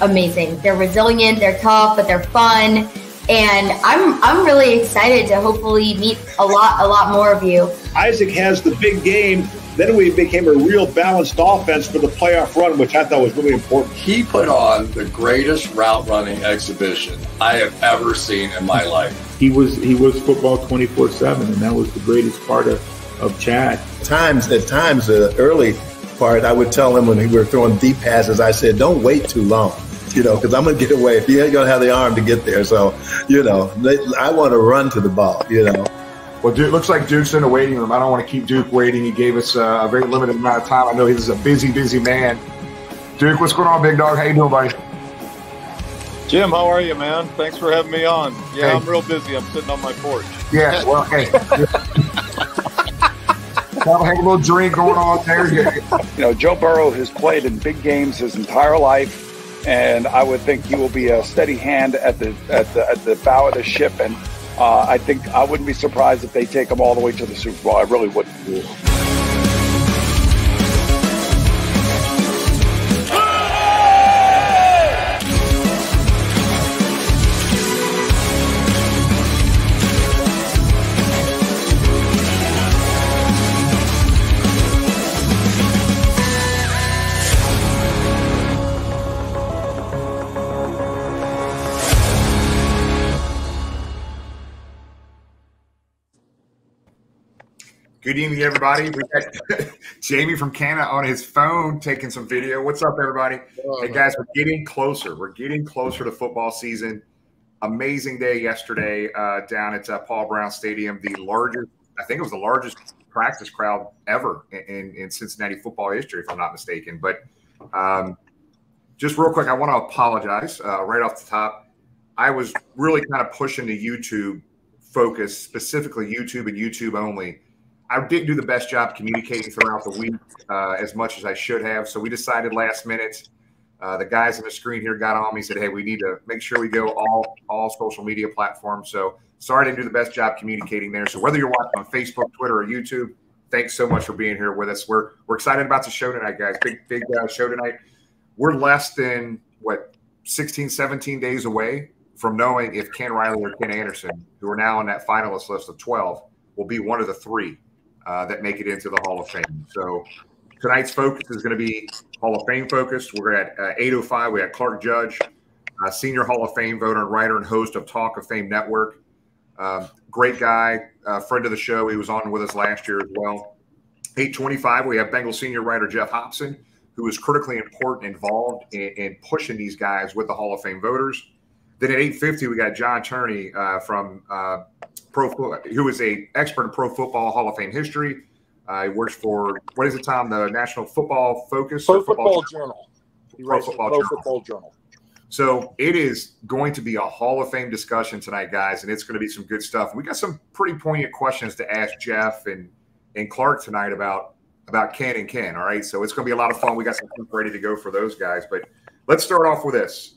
amazing. They're resilient, they're tough, but they're fun. And I'm I'm really excited to hopefully meet a lot a lot more of you. Isaac has the big game. Then we became a real balanced offense for the playoff run, which I thought was really important. He put on the greatest route running exhibition I have ever seen in my life. He was he was football twenty four seven, and that was the greatest part of of Chad. Times at times the early part, I would tell him when we were throwing deep passes, I said, "Don't wait too long." You know, because I'm going to get away. If you ain't going to have the arm to get there. So, you know, they, I want to run to the ball, you know. Well, Duke, looks like Duke's in the waiting room. I don't want to keep Duke waiting. He gave us uh, a very limited amount of time. I know he's a busy, busy man. Duke, what's going on, big dog? How you doing, buddy? Jim, how are you, man? Thanks for having me on. Yeah, hey. I'm real busy. I'm sitting on my porch. Yeah, well, hey. Have a little drink going on there. You know, Joe Burrow has played in big games his entire life and I would think he will be a steady hand at the at the, at the bow of the ship. And uh, I think I wouldn't be surprised if they take him all the way to the Super Bowl. I really wouldn't. Good evening, everybody. We got Jamie from Canada on his phone taking some video. What's up, everybody? Oh, hey, guys, we're getting closer. We're getting closer to football season. Amazing day yesterday uh, down at uh, Paul Brown Stadium. The largest, I think it was the largest practice crowd ever in, in Cincinnati football history, if I'm not mistaken. But um, just real quick, I want to apologize uh, right off the top. I was really kind of pushing the YouTube focus, specifically YouTube and YouTube only I didn't do the best job communicating throughout the week uh, as much as I should have. So we decided last minute. Uh, the guys on the screen here got on me and said, "Hey, we need to make sure we go all all social media platforms." So sorry I didn't do the best job communicating there. So whether you're watching on Facebook, Twitter, or YouTube, thanks so much for being here with us. We're we're excited about the show tonight, guys. Big big uh, show tonight. We're less than what 16, 17 days away from knowing if Ken Riley or Ken Anderson, who are now on that finalist list of 12, will be one of the three uh, that make it into the Hall of Fame. So tonight's focus is going to be Hall of Fame focused. We're at uh, 8:05. We have Clark Judge, senior Hall of Fame voter and writer and host of Talk of Fame Network. Um, great guy, uh, friend of the show. He was on with us last year as well. 8:25. We have Bengal senior writer Geoff Hobson, who is critically important, involved in, in pushing these guys with the Hall of Fame voters. Then at 8:50, we got John Turney uh, from uh, pro who is a expert in pro football Hall of Fame history. Uh, he works for what is it, Tom? The National Football Focus. Pro Football, football Journal. He pro football, pro Journal. football Journal. So it is going to be a Hall of Fame discussion tonight, guys, and it's going to be some good stuff. We got some pretty poignant questions to ask Jeff and and Clark tonight about about Ken and Ken. All right, so it's going to be a lot of fun. We got some ready to go for those guys, but let's start off with this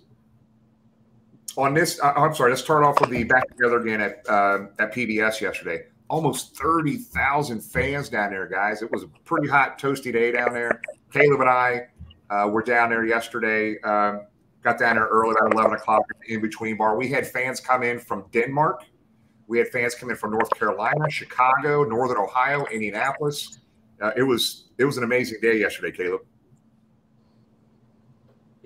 on this, uh, I'm sorry. Let's start off with the back together again at uh, at PBS yesterday. Almost thirty thousand fans down there, guys. It was a pretty hot, toasty day down there. Caleb and I uh, were down there yesterday. Um, got down there early, about eleven o'clock in between bar. We had fans come in from Denmark. We had fans come in from North Carolina, Chicago, Northern Ohio, Indianapolis. Uh, it was it was an amazing day yesterday, Caleb.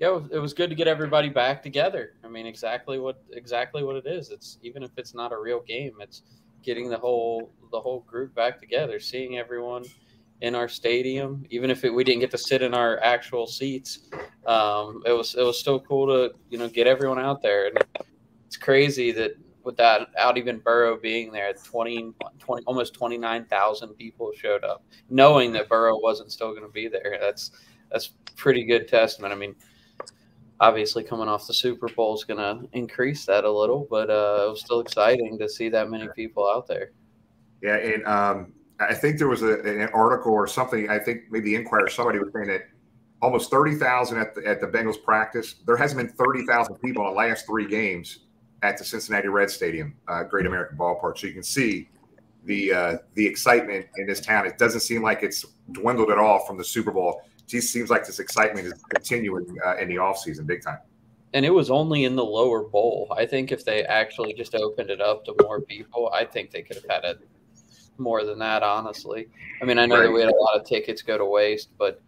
Yeah, it was, good to get everybody back together. I mean, exactly what exactly what it is. It's even if it's not a real game, it's getting the whole the whole group back together, seeing everyone in our stadium, even if it, we didn't get to sit in our actual seats. Um, it was it was still cool to you know get everyone out there, and it's crazy that without out even Burrow being there, 20, 20 almost twenty nine thousand people showed up, knowing that Burrow wasn't still going to be there. That's that's pretty good testament. I mean, obviously coming off the Super Bowl is going to increase that a little, but uh, it was still exciting to see that many people out there. Yeah, and um, I think there was a, an article or something. I think maybe Inquirer somebody was saying that almost thirty thousand at the at the Bengals practice. There hasn't been thirty thousand people in the last three games at the Cincinnati Red Stadium, uh, Great American Ballpark. So you can see the uh, the excitement in this town. It doesn't seem like it's dwindled at all from the Super Bowl. It just seems like this excitement is continuing uh, in the offseason big time. And it was only in the lower bowl. I think if they actually just opened it up to more people, I think they could have had it more than that, honestly. I mean, I know right. that we had a lot of tickets go to waste, but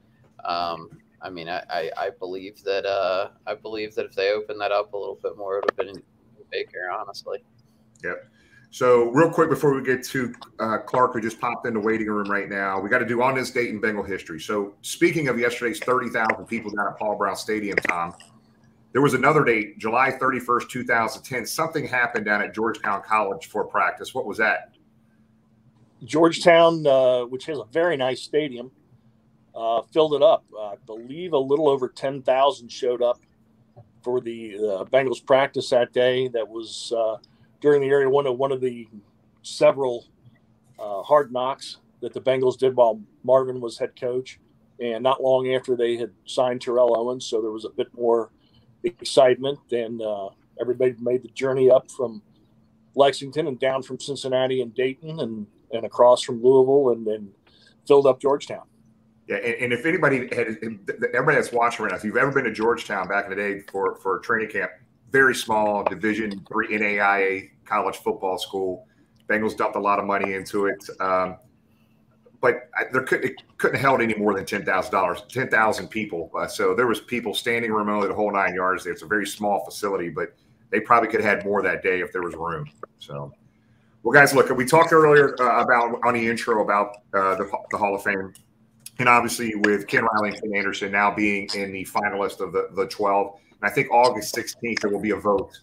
um, I mean, I, I, I, believe that uh, I believe that if they opened that up a little bit more, it would have been bigger, honestly. Yep. So, real quick before we get to uh, Clark, who just popped in the waiting room right now, we got to do on this date in Bengal history. So, speaking of yesterday's 30,000 people down at Paul Brown Stadium, Tom, there was another date, July 31st, 2010. Something happened down at Georgetown College for practice. What was that? Georgetown, uh, which has a very nice stadium, uh, filled it up. I believe a little over 10,000 showed up for the uh, Bengals practice that day. That was uh, during the area one of one of the several uh, hard knocks that the Bengals did while Marvin was head coach, and not long after they had signed Terrell Owens, so there was a bit more excitement, and uh, everybody made the journey up from Lexington and down from Cincinnati and Dayton and and across from Louisville and then filled up Georgetown. Yeah, and, and, if anybody had everybody that's watching right now, if you've ever been to Georgetown back in the day for for training camp, very small Division three NAIA college football school. Bengals dumped a lot of money into it, um, but there could it couldn't have held any more than ten thousand dollars, ten thousand people. Uh, so there was people standing room only the whole nine yards. There, it's a very small facility, but they probably could have had more that day if there was room. So. Well, guys, look, we talked earlier uh, about on the intro about uh, the, the Hall of Fame, and obviously with Ken Riley and Ken Anderson now being in the finalist of the, the 12. I think August 16th there will be a vote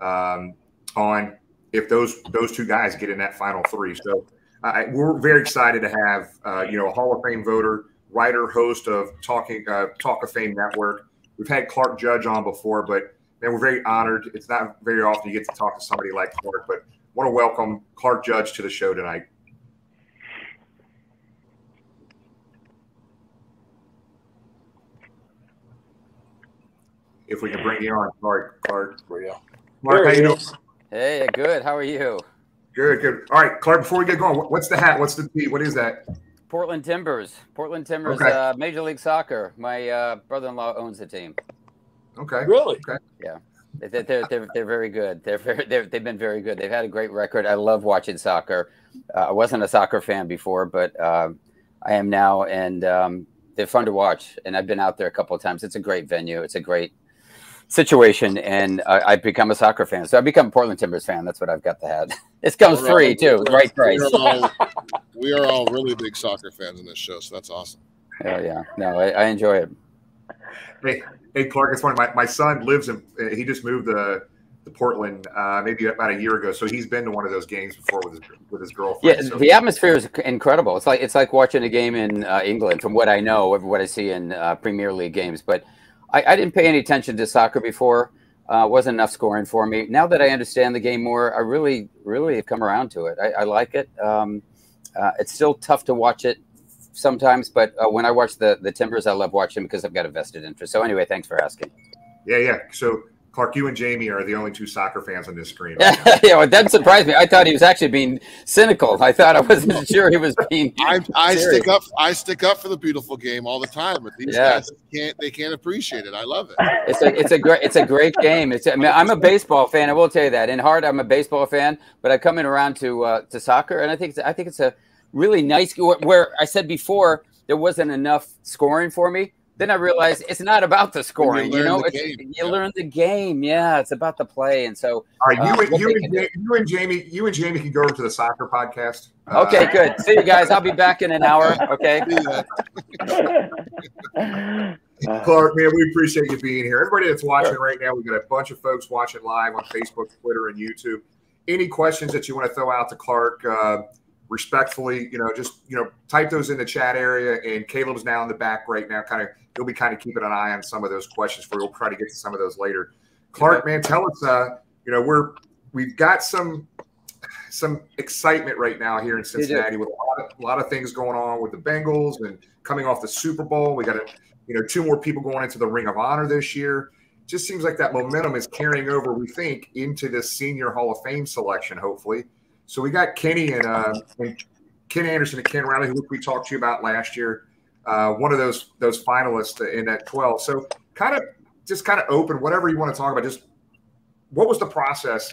um, on if those those two guys get in that final three. So uh, we're very excited to have uh, you know a Hall of Fame voter, writer, host of Talking uh, Talk of Fame Network. We've had Clark Judge on before, but man, we're very honored. It's not very often you get to talk to somebody like Clark, but want to welcome Clark Judge to the show tonight. If we can bring you on, Clark. Clark, for you. Mark, how you doing? Hey, good. How are you? Good, good. All right, Clark. Before we get going, what's the hat? What's the T? What is that? Portland Timbers. Portland Timbers. Okay. Uh, Major League Soccer. My uh, brother-in-law owns the team. Okay. Really? Okay. Yeah. They're, they're, they're, very good. They're very, they have been very good. They've had a great record. I love watching soccer. Uh, I wasn't a soccer fan before, but uh, I am now, and um, they're fun to watch. And I've been out there a couple of times. It's a great venue. It's a great situation, and uh, I've become a soccer fan. So I've become a Portland Timbers fan. That's what I've got to have. It comes all free too, right price. We are, all, we are all really big soccer fans in this show, so that's awesome. Oh yeah, no, I, I enjoy it. Hey, Hey, Clark, it's funny. My, my son lives in, he just moved to, to Portland uh, maybe about a year ago. So he's been to one of those games before with his, with his girlfriend. Yeah, so. the atmosphere is incredible. It's like it's like watching a game in uh, England, from what I know, of what I see in uh, Premier League games. But I, I, didn't pay any attention to soccer before. Uh, wasn't enough scoring for me. Now that I understand the game more, I really, really have come around to it. I, I like it. Um, uh, it's still tough to watch it sometimes, but uh, when I watch the the Timbers, I love watching because I've got a vested interest. So anyway, thanks for asking. Yeah, yeah. So Clark, you and Jamie are the only two soccer fans on this screen. Right yeah, well, that surprised me. I thought he was actually being cynical. I thought I wasn't sure he was being. I, I stick up. I stick up for the beautiful game all the time, but these yeah. guys can't. They can't appreciate it. I love it. It's a it's a great it's a great game. It's I mean, I'm a baseball fan. I will tell you that. In heart, I'm a baseball fan, but I come in around to uh, to soccer, and I think it's, I think it's a really nice. Where I said before there wasn't enough scoring for me. Then I realized it's not about the scoring. You, learn know, the it's, game. you learn the game. Yeah, it's about the play. And so, All right, you, uh, and, what you, and, can you and Jamie, you and Jamie can go over to the soccer podcast. Uh, Okay, good. See you guys. I'll be back in an hour. Okay. Clark, man, we appreciate you being here. Everybody that's watching right now, we've got a bunch of folks watching live on Facebook, Twitter, and YouTube. Any questions that you want to throw out to Clark, uh, respectfully, you know, just you know, type those in the chat area. And Caleb's now in the back right now, kind of he'll be kind of keeping an eye on some of those questions for you. We'll try to get to some of those later. Clark, man, tell us, uh, you know, we're we've got some some excitement right now here in. Cincinnati with a lot, of, a lot of things going on with the Bengals and coming off the Super Bowl. We got a, you know two more people going into the Ring of Honor this year. Just seems like that momentum is carrying over. We think into this Senior Hall of Fame selection, hopefully. So we got Kenny and, uh, and Ken Anderson and Ken Riley, who we talked to you about last year. Uh, one of those those finalists in that twelve. So kind of just kind of open whatever you want to talk about. Just what was the process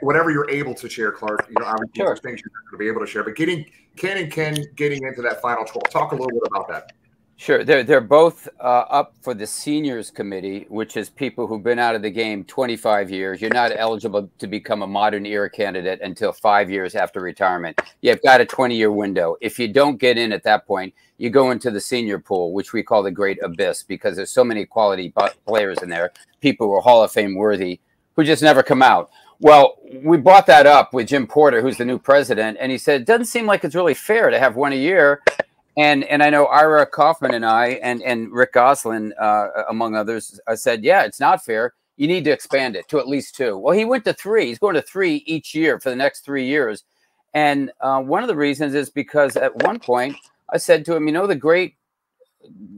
whatever you're able to share, Clark. You know, obviously Sure. things you're not going to be able to share, but getting Ken and Ken getting into that final 12. Talk a little bit about that. Sure. They're, they're both uh, up for the seniors committee, which is people who've been out of the game 25 years. You're not eligible to become a modern era candidate until five years after retirement. You've got a 20 year window. If you don't get in at that point, you go into the senior pool, which we call the great abyss, because there's so many quality players in there, people who are Hall of Fame worthy, who just never come out. Well, we brought that up with Jim Porter, who's the new president, and he said it doesn't seem like it's really fair to have one a year. And and I know Ira Kaufman and I and and Rick Gosselin, uh, among others, uh, said, yeah, it's not fair. You need to expand it to at least two. Well, he went to three. He's going to three each year for the next three years. And uh, one of the reasons is because at one point I said to him, you know, the great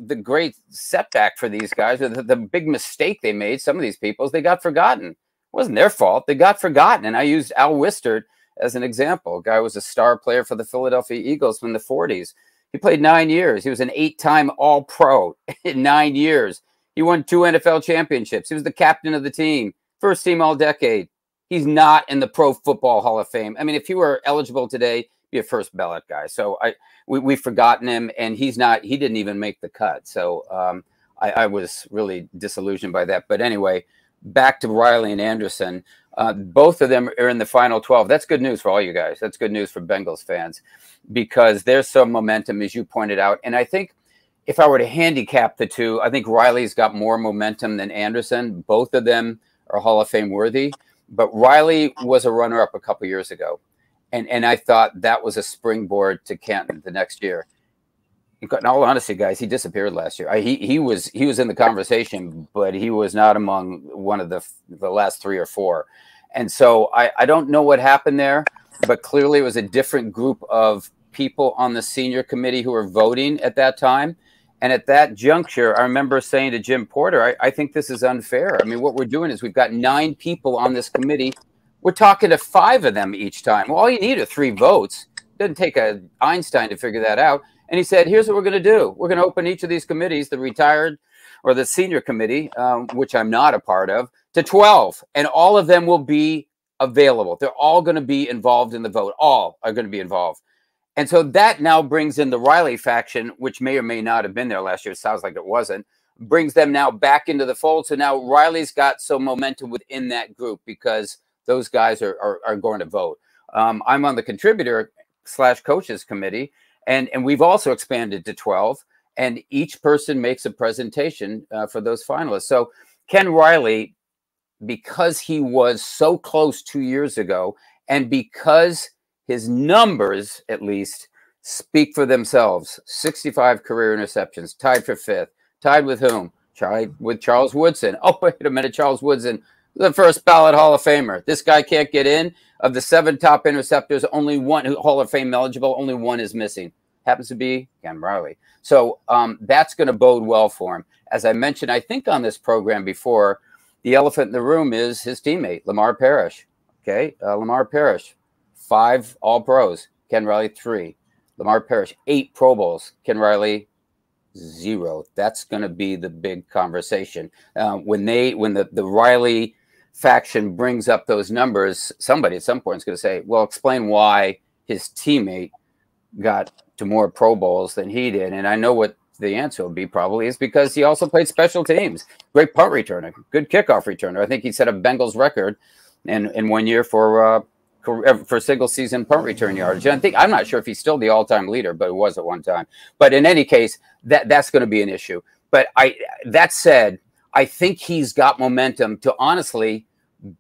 the great setback for these guys, or the, the big mistake they made, some of these people, is they got forgotten. It wasn't their fault. They got forgotten. And I used Al Wistert as an example. A guy was a star player for the Philadelphia Eagles from the 40s. He played nine years. He was an eight time All Pro in nine years. He won two NFL championships. He was the captain of the team, first team all decade. He's not in the Pro Football Hall of Fame. I mean, if he were eligible today, be a first ballot guy. So I we, we've forgotten him, and he's not. He didn't even make the cut. So um, I, I was really disillusioned by that. But anyway, back to Riley and Anderson. Uh, both of them are in the final 12. That's good news for all you guys. That's good news for Bengals fans because there's some momentum, as you pointed out. And I think if I were to handicap the two, I think Riley's got more momentum than Anderson. Both of them are Hall of Fame worthy. But Riley was a runner up a couple years ago. And, and I thought that was a springboard to Canton the next year. In all honesty, guys, he disappeared last year. I, he he was he was in the conversation, but he was not among one of the the last three or four. And so I, I don't know what happened there, but clearly it was a different group of people on the senior committee who were voting at that time. And at that juncture, I remember saying to Jim Porter, I, I think this is unfair. I mean, what we're doing is we've got nine people on this committee. We're talking to five of them each time. Well, all you need are three votes. Doesn't take a Einstein to figure that out. And he said, here's what we're going to do. We're going to open each of these committees, the retired or the senior committee, um, which I'm not a part of, to 12. And all of them will be available. They're all going to be involved in the vote. All are going to be involved. And so that now brings in the Riley faction, which may or may not have been there last year. It sounds like it wasn't. Brings them now back into the fold. So now Riley's got some momentum within that group because those guys are, are, are going to vote. Um, I'm on the contributor slash coaches committee, and, and we've also expanded to 12, and each person makes a presentation uh, for those finalists. So Ken Riley, because he was so close two years ago, and because his numbers, at least, speak for themselves 65 career interceptions, tied for fifth. Tied with whom? Tied with Charles Woodson. Oh, wait a minute. Charles Woodson, the first ballot Hall of Famer. This guy can't get in. Of the seven top interceptors, only one Hall of Fame eligible, only one is missing. Happens to be Ken Riley. So um, that's going to bode well for him. As I mentioned, I think on this program before, the elephant in the room is his teammate, Lamar Parrish. Okay. Uh, Lamar Parrish, five All Pros. Ken Riley, three. Lamar Parrish, eight Pro Bowls. Ken Riley, zero. That's going to be the big conversation. Uh, when they, when the, the Riley faction brings up those numbers, somebody at some point is going to say, well, explain why his teammate got to more Pro Bowls than he did. And I know what the answer will be probably is because he also played special teams. Great punt returner, good kickoff returner. I think he set a Bengals record in in one year for uh, for single season punt return yards. I think I'm not sure if he's still the all time leader, but it was at one time. But in any case, that that's going to be an issue. But I that said, I think he's got momentum to honestly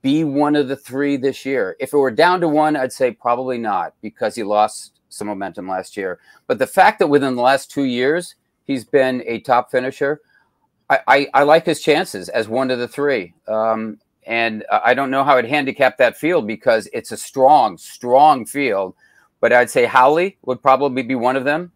be one of the three this year. If it were down to one, I'd say probably not because he lost some momentum last year. But the fact that within the last two years he's been a top finisher, I, I, I like his chances as one of the three. Um, and I don't know how I'd handicap that field because it's a strong, strong field. But I'd say Howley would probably be one of them.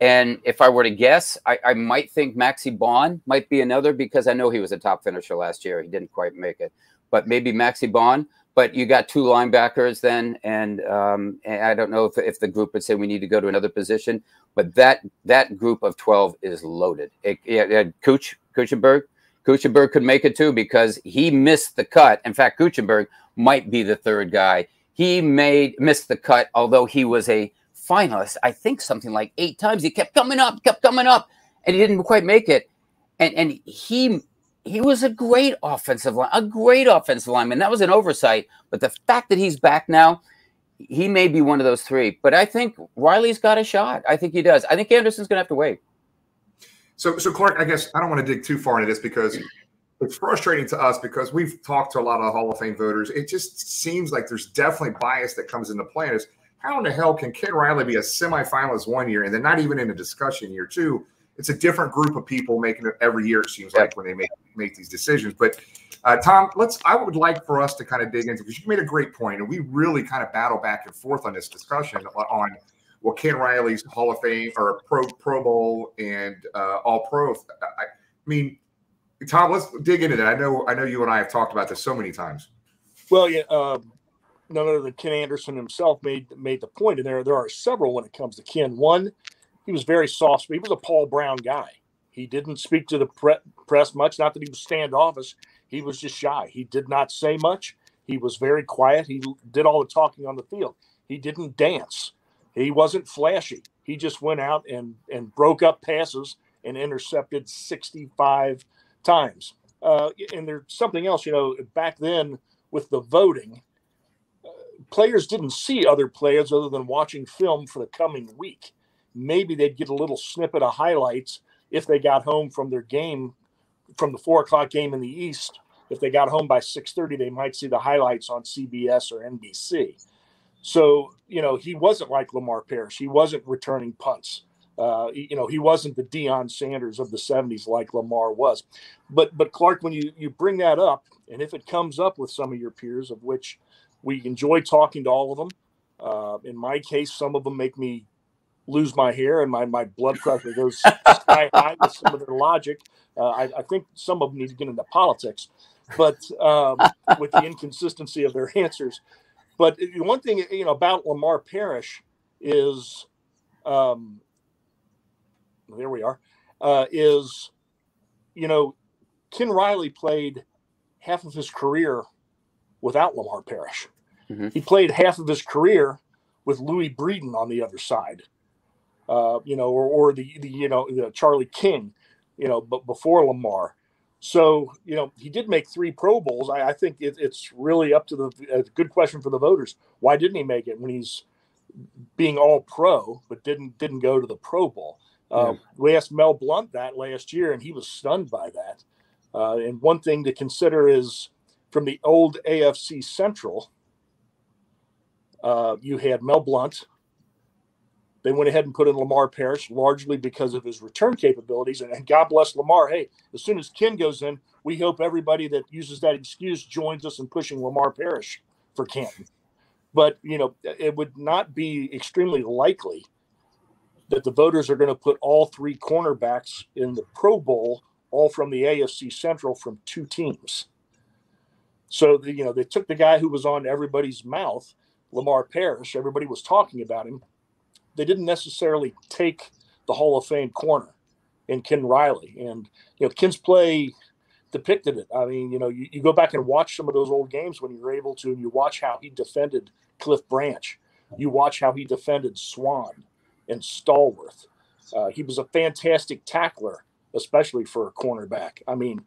And if I were to guess, I, I might think Maxie Baughan might be another because I know he was a top finisher last year. He didn't quite make it, but maybe Maxie Baughan. But you got two linebackers then, and, um, and I don't know if, if the group would say we need to go to another position. But that that group of twelve is loaded. It, it, Cooch Kuechenberg, Kuechenberg could make it too because he missed the cut. In fact, Kuechenberg might be the third guy. He made missed the cut, although he was a finalist. I think something like eight times. He kept coming up, kept coming up, and he didn't quite make it. And and he he was a great offensive line, a great offensive lineman. That was an oversight, but the fact that he's back now, he may be one of those three. But I think Riley's got a shot. I think he does. I think Anderson's going to have to wait. So, so Clark, I guess I don't want to dig too far into this because it's frustrating to us because we've talked to a lot of Hall of Fame voters. It just seems like there's definitely bias that comes into play. And how in the hell can Ken Riley be a semifinalist one year and then not even in a discussion year two? It's a different group of people making it every year. It seems like when they make make these decisions. But uh, Tom, let's. I would like for us to kind of dig into because you made a great point, and we really kind of battle back and forth on this discussion on well, Ken Riley's Hall of Fame or Pro Pro Bowl and uh, All Pro. I, I, mean, Tom, let's dig into that. I know, I know you and I have talked about this so many times. Well, yeah, um, none other than Ken Anderson himself made made the point, and there there are several when it comes to Ken. One, he was very soft. He was a Paul Brown guy. He didn't speak to the pre- press much. Not that he was standoffish. He was just shy. He did not say much. He was very quiet. He did all the talking on the field. He didn't dance. He wasn't flashy. He just went out and and broke up passes and intercepted 65 times. Uh, and there's something else, you know, back then with the voting, players didn't see other players other than watching film for the coming week. Maybe they'd get a little snippet of highlights if they got home from their game, from the four o'clock game in the East. If they got home by 6:30, they might see the highlights on CBS or NBC. So, you know, he wasn't like Lamar Parrish. He wasn't returning punts. Uh, you know, he wasn't the Deion Sanders of the 70s like Lamar was. But but Clark, when you you bring that up, and if it comes up with some of your peers, of which we enjoy talking to all of them. Uh, in my case, some of them make me lose my hair and my, my blood pressure goes sky high with some of their logic. Uh, I, I, think some of them need to get into politics, but um, with the inconsistency of their answers. But one thing you know about Lamar Parrish is, um, there we are, uh, is you know, Ken Riley played half of his career without Lamar Parrish. Mm-hmm. He played half of his career with Louis Breeden on the other side, uh, you know, or, or the, the you know the Charlie King, you know, but before Lamar. So, you know, he did make three Pro Bowls. I, I think it, it's really up to the a good question for the voters. Why didn't he make it when he's being all pro, but didn't didn't go to the Pro Bowl? Uh, yeah. We asked Mel Blount that last year, and he was stunned by that. Uh, and one thing to consider is from the old AFC Central, uh, you had Mel Blount, they went ahead and put in Lamar Parrish largely because of his return capabilities. And, and, God bless Lamar. Hey, as soon as Ken goes in, we hope everybody that uses that excuse joins us in pushing Lamar Parrish for Canton. But, you know, it would not be extremely likely that the voters are going to put all three cornerbacks in the Pro Bowl, all from the AFC Central from two teams. So, the, you know, they took the guy who was on everybody's mouth, Lamar Parrish. Everybody was talking about him they didn't necessarily take the Hall of Fame corner in Ken Riley. And, you know, Ken's play depicted it. I mean, you know, you, you go back and watch some of those old games when you're able to, and you watch how he defended Cliff Branch. You watch how he defended Swan and Stallworth. Uh, he was a fantastic tackler, especially for a cornerback. I mean,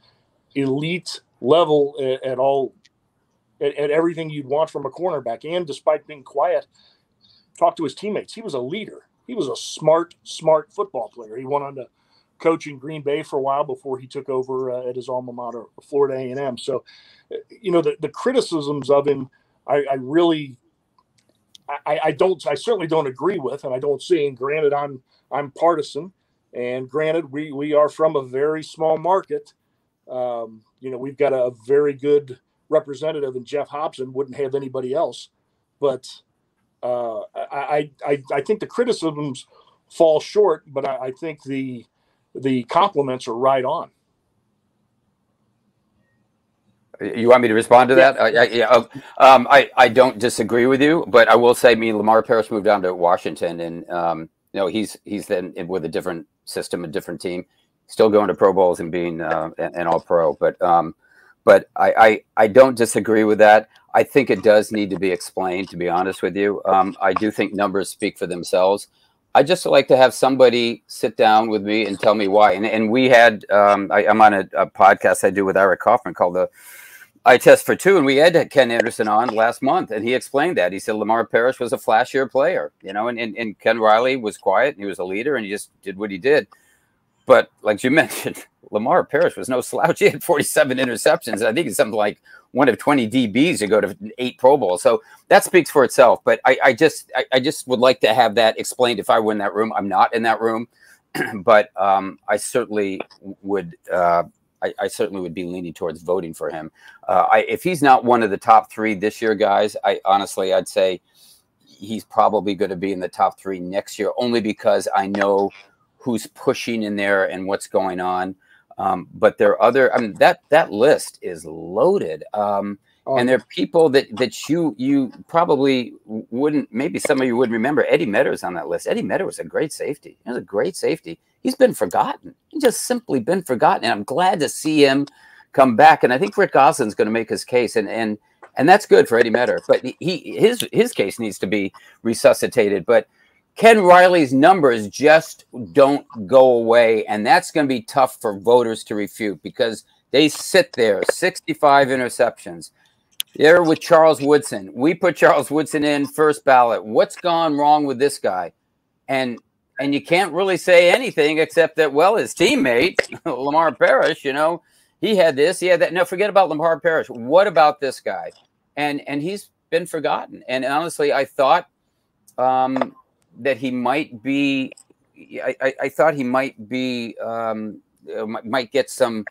elite level at, at all, at, at, everything you'd want from a cornerback. And despite being quiet, talk to his teammates. He was a leader. He was a smart, smart football player. He went on to coach in Green Bay for a while before he took over uh, at his alma mater, Florida A&M. So, uh, you know, the, the criticisms of him, I, I really, I, I, don't, I certainly don't agree with, and I don't see. And granted, I'm, I'm partisan, and granted, we we are from a very small market. Um, you know, we've got a very good representative and Geoff Hobson. Wouldn't have anybody else, but uh, I, I I think the criticisms fall short, but I, I think the the compliments are right on. You want me to respond to that? Yeah. I, I, yeah, oh, um, I, I don't disagree with you, but I will say, me Lamar Parrish moved down to Washington, and um, you know he's he's then with a different system, a different team, still going to Pro Bowls and being uh, an All Pro. But um, but I, I I don't disagree with that. I think it does need to be explained. To be honest with you, um, I do think numbers speak for themselves. I just like to have somebody sit down with me and tell me why. And, and we had, um, I, am on a, a, podcast I do with Ira Kaufman called the Eye Test for Two, and we had Ken Anderson on last month, and he explained that. He said Lamar Parrish was a flashier player, you know, and, and, and Ken Riley was quiet, and he was a leader, and he just did what he did. But like you mentioned, Lamar Parrish was no slouch. He had 47 interceptions. I think it's something like one of 20 DBs to go to eight Pro Bowls. So that speaks for itself. But I, I just I, I, just would like to have that explained if I were in that room. I'm not in that room, but um, I certainly would. Uh, I, I, certainly would be leaning towards voting for him. Uh, if he's not one of the top three this year, guys, I honestly I'd say he's probably going to be in the top three next year, only because I know who's pushing in there and what's going on. Um, but there are other. I mean that that list is loaded. Um, oh. And there are people that that you you probably wouldn't. Maybe some of you wouldn't remember. Eddie Meador's on that list. Eddie Meadors was a great safety. He was a great safety. He's been forgotten. He's just simply been forgotten. And I'm glad to see him come back. And I think Rick Gosselin's going to make his case. And and and that's good for Eddie Meador. But he his his case needs to be resuscitated. But Ken Riley's numbers just don't go away. And that's going to be tough for voters to refute because they sit there 65 interceptions. There with Charles Woodson. We put Charles Woodson in first ballot. What's gone wrong with this guy? And and you can't really say anything except that, well, his teammate, Lamar Parrish, you know, he had this, he had that. No, forget about Lamar Parrish. What about this guy? And and he's been forgotten. And honestly, I thought um, that he might be. I, I, I thought he might be um, uh, might get some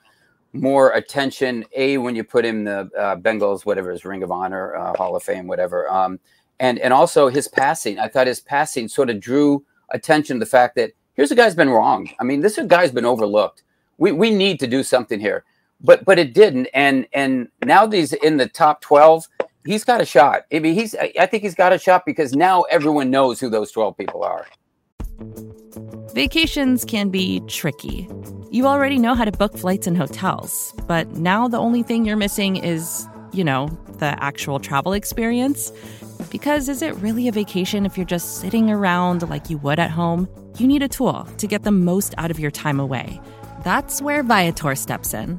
more attention. A when you put him the uh, Bengals, whatever his Ring of Honor, uh, Hall of Fame, whatever. Um, and and also his passing. I thought his passing sort of drew attention to the fact that here's a guy's been wrong. I mean, this guy's been overlooked. We we need to do something here. But but it didn't. And and now these in the top twelve he's got a shot. I mean, he's. I think he's got a shot because now everyone knows who those twelve people are. Vacations can be tricky. You already know how to book flights and hotels, but now the only thing you're missing is, you know, the actual travel experience. Because is it really a vacation if you're just sitting around like you would at home? You need a tool to get the most out of your time away. That's where Viator steps in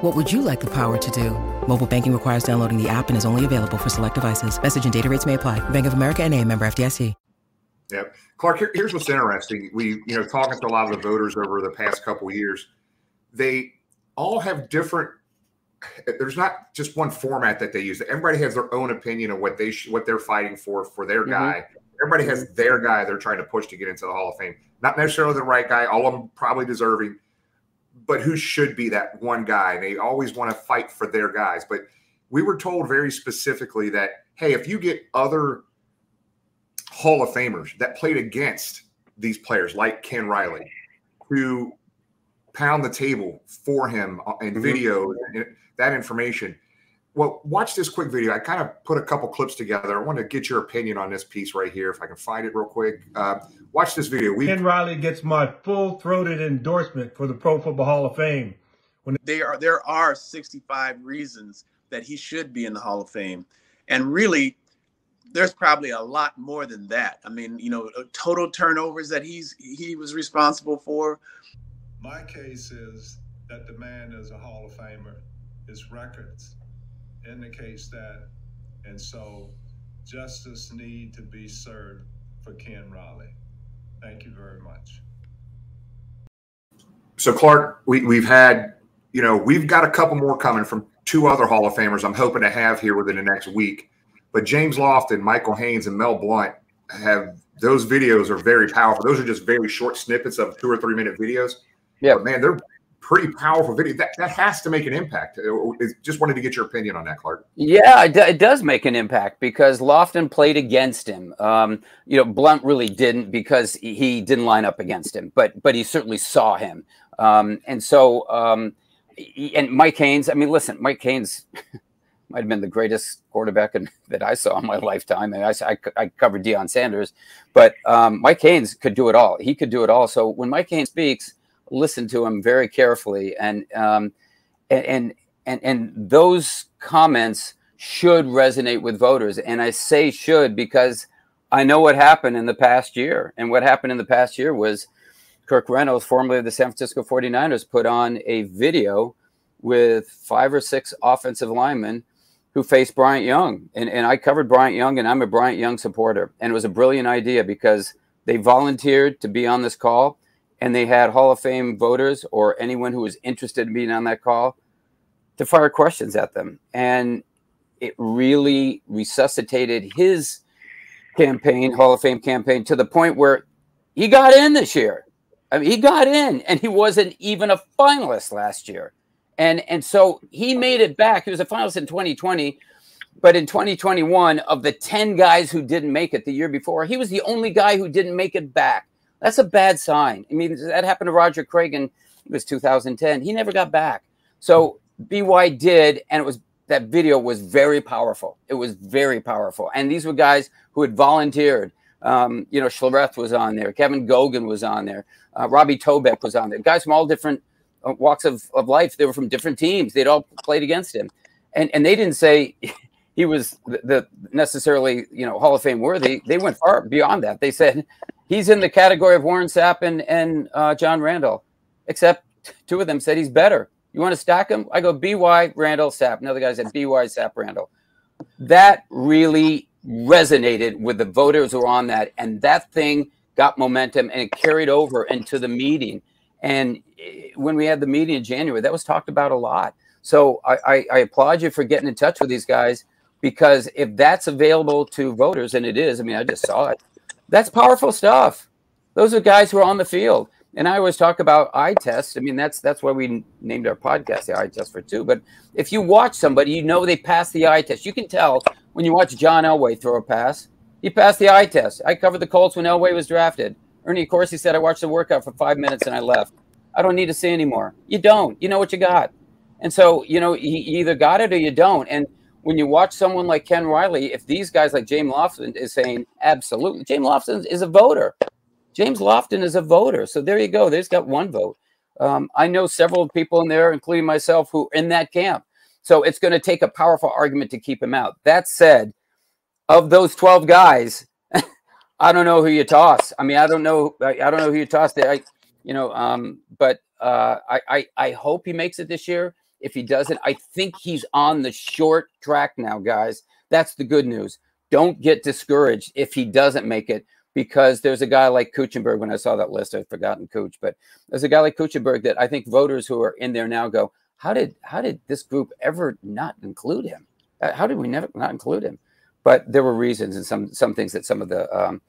What would you like the power to do? Mobile banking requires downloading the app and is only available for select devices. Message and data rates may apply. Bank of America and a member FDIC. Yep. Clark, here, here's what's interesting. We, you know, talking to a lot of the voters over the past couple years, they all have different there's not just one format that they use. Everybody has their own opinion of what they sh- what they're fighting for for their Mhm. guy. Everybody has their guy they're trying to push to get into the Hall of Fame. Not necessarily the right guy. All of them probably deserving, but who should be that one guy? And they always want to fight for their guys. But we were told very specifically that hey, if you get other Hall of Famers that played against these players like Ken Riley, who pound the table for him uh, in Mhm. video and that information. Well, watch this quick video. I kind of put a couple clips together. I want to get your opinion on this piece right here, if I can find it real quick. Uh, watch this video. We Ken Riley gets my full-throated endorsement for the Pro Football Hall of Fame. When there are there are 65 reasons that he should be in the Hall of Fame, and really, there's probably a lot more than that. I mean, you know, uh, total turnovers that he's he was responsible for. My case is that the man is a Hall of Famer. His records indicates that, and so justice need to be served for Ken Riley. Thank you very much. so Clark, we, we've had, you know, we've got a couple more coming from two other Hall of Famers. I'm hoping to have here within the next week. But James Lofton, Michael Haynes, and Mel Blount have those videos are very powerful. Those are just very short snippets of two or three minute videos. Yeah, but man, they're pretty powerful video. That that has to make an impact. Uh, Just wanted to get your opinion on that, Clark. Yeah, it, does make an impact because Lofton played against him. Um, you know, Blount really didn't because he- didn't line up against him, but but he certainly saw him. Um, and so, um, and Mike Haynes. I mean, listen, Mike Haynes might have been the greatest quarterback in, that I saw in my lifetime. And I, I I covered Deion Sanders, but um, Mike Haynes could do it all. He could do it all. So when Mike Haynes speaks, listen to him very carefully, and um, and and and, those comments should resonate with voters. And I say should because I know what happened in the past year. And what happened in the past year was Kirk Reynolds, formerly of the San Francisco 49ers, put on a video with five or six offensive linemen who faced Bryant Young. And, and I covered Bryant Young, and I'm a Bryant Young supporter. And it was a brilliant idea because they volunteered to be on this call, and they had Hall of Fame voters or anyone who was interested in being on that call to fire questions at them. And it really resuscitated his campaign, Hall of Fame campaign, to the point where he got in this year. I mean, he got in and he wasn't even a finalist last year. And and so he made it back. He was a finalist in 2020, but in 2021, of the 10 guys who didn't make it the year before, he was the only guy who didn't make it back. That's a bad sign. I mean, that happened to Roger Craig in it was 2010. He never got back. So BY did, and it was that video was very powerful. It was very powerful. And these were guys who had volunteered. Um, you know, Schlereth was on there, Kevin Gogan was on there, uh, Robbie Tobeck was on there. Guys from all different uh, walks of, of life. They were from different teams. They'd all played against him, and and they didn't say he was the, the necessarily you know Hall of Fame worthy. They went far beyond that. They said he's in the category of Warren Sapp and and uh, John Randle, except two of them said he's better. You want to stack him? I go BY Randle Sapp. Another guy said BY Sapp Randle. That really resonated with the voters who were on that, and that thing got momentum and it carried over into the meeting. And eh, when we had the meeting in January, that was talked about a lot. So I, I, I applaud you for getting in touch with these guys because if that's available to voters, and it is, I mean, I just saw it. That's powerful stuff. Those are guys who are on the field. And I always talk about eye tests. I mean, that's that's why we named our podcast the eye test for two. But if you watch somebody, you know they pass the eye test. You can tell when you watch John Elway throw a pass. He passed the eye test. I covered the Colts when Elway was drafted. Ernie, he said I watched the workout for five minutes and I left. I don't need to see anymore. You don't. You know what you got. And so, you know, you either got it or you don't. And when you watch someone like Ken Riley, if these guys like James Lofton is saying absolutely, James Lofton is a voter. James Lofton is a voter. So there you go. There's got one vote. Um, I know several people in there, including myself, who in that camp. So it's going to take a powerful argument to keep him out. That said, of those 12 guys, I don't know who you toss. I mean, I don't know. I, I don't know who you toss there. I, you know, um, but uh, I, I, I hope he makes it this year. If he doesn't, I think he's on the short track now, guys. That's the good news. Don't get discouraged if he doesn't make it because there's a guy like Kuechenberg. When I saw that list, I'd forgotten Cooch, but there's a guy like Kuechenberg that I think voters who are in there now go, how did how did this group ever not include him? How did we never not include him? But there were reasons and some some things that some of the um,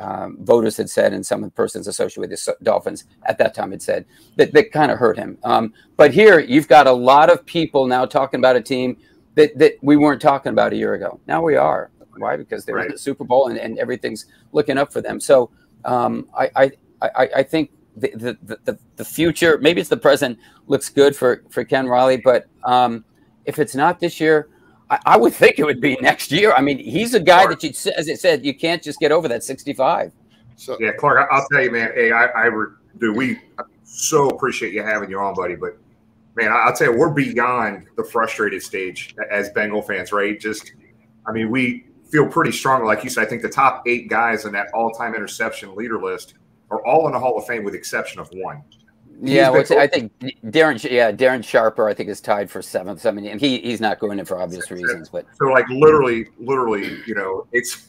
um, voters had said and some of the persons associated with the Dolphins at that time had said that, that kind of hurt him. Um, but here you've got a lot of people now talking about a team that, that we weren't talking about a year ago. Now we are. Why? Because they're right. in the Super Bowl and, and everything's looking up for them. So um, I, I, I, I, think the, the, the, the, future, maybe it's the present, looks good for, for Ken Riley. But um, if it's not this year, I, I, would think it would be next year. I mean, he's a guy Clark. that you, as it said, you can't just get over that 65. So yeah, Clark, I'll tell you, man. Hey, I, I do we so appreciate you having you on, buddy. But man, I'll tell you, we're beyond the frustrated stage as Bengal fans, right? Just, I mean, we feel pretty strong. Like you said, I think the top eight guys in that all-time interception leader list are all in the Hall of Fame with the exception of one. Yeah, well, I think Darren. Yeah, Darren Sharper, I think, is tied for seventh. I mean, and he he's not going in for obvious reasons. But so, like, literally, literally, you know, it's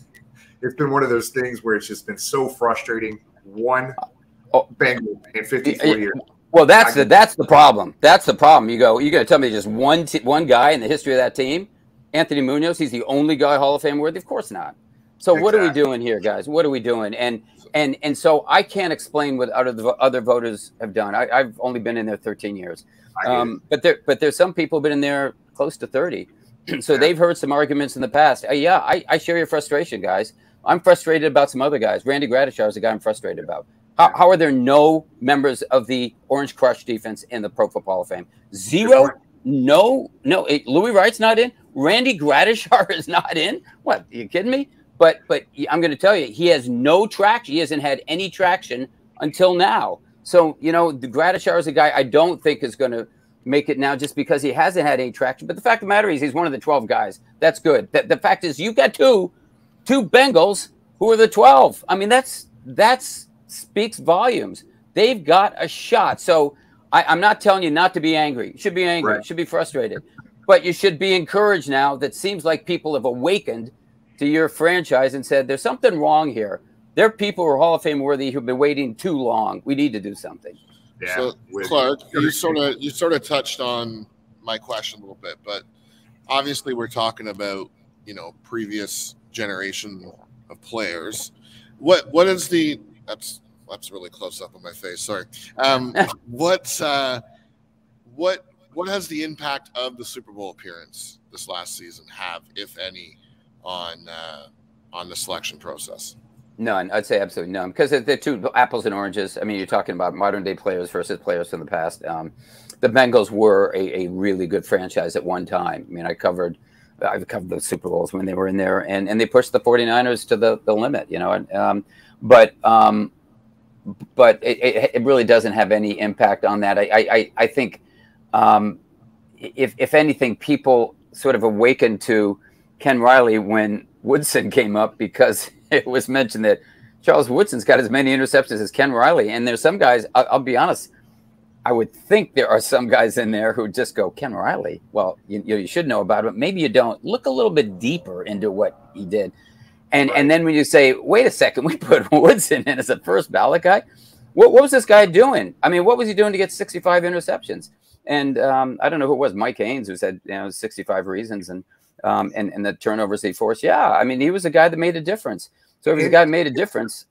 it's been one of those things where it's just been so frustrating. One oh, oh. Bengal in 54 years. Well, that's the that's the problem. That's the problem. You go, you're going to tell me just one t- one guy in the history of that team, Anthony Munoz. He's the only guy Hall of Fame worthy. Of course not. So exactly. what are we doing here, guys? What are we doing? And and and so I can't explain what other other voters have done. I, have only been in there 13 years, um, but there but there's some people have been in there close to 30, so yeah. they've heard some arguments in the past. Uh, yeah, I, I share your frustration, guys. I'm frustrated about some other guys. Randy Gradishar is a guy I'm frustrated about. How, how are there no members of the Orange Crush defense in the Pro Football Hall of Fame? Zero. No, no. Louis Wright's not in. Randy Gradishar is not in. What? Are you kidding me? But but I'm going to tell you, he has no traction. He hasn't had any traction until now. So you know, the Gradishar is a guy I don't think is going to make it now just because he hasn't had any traction. But the fact of the matter is, he's one of the 12 guys. That's good. The, the fact is, you got two two Bengals who are the 12. I mean, that's that's speaks volumes. They've got a shot. So I, am not telling you not to be angry. You should be angry. Right. You should be frustrated. But you should be encouraged now that seems like people have awakened to your franchise and said, there's something wrong here. There are people who are Hall of Fame worthy who've been waiting too long. We need to do something. Yeah. So, Clark, you sort of you sort of touched on my question a little bit, but obviously we're talking about you know previous generation of players. What what is the that's that's really close up on my face. Sorry. Um, what uh, what what has the impact of the Super Bowl appearance this last season have, if any, on uh, on the selection process? None. I'd say absolutely none because they're two apples and oranges. I mean, you're talking about modern day players versus players from the past. Um, the Bengals were a, a, really good franchise at one time. I mean, I covered I've covered the Super Bowls when they were in there and, and they pushed the 49ers to the, the limit, you know. Um, but um, but it, it, really doesn't have any impact on that. I I, I think um, if if anything, people sort of awaken to Ken Riley when Woodson came up because it was mentioned that Charles Woodson's got as many interceptions as Ken Riley. And there's some guys, I'll, I'll, be honest, I would think there are some guys in there who just go, Ken Riley. Well, you, you should know about it. Maybe you don't. Look a little bit deeper into what he did. And, right. and then when you say, wait a second, we put Woodson in as a first ballot guy. What, what was this guy doing? I mean, what was he doing to get 65 interceptions? And um, I don't know who it was, Mike Haynes, who said, you know, 65 reasons. And um, and, and the turnovers he forced. Yeah, I mean, he was a guy that made a difference. So if he's a guy made a difference,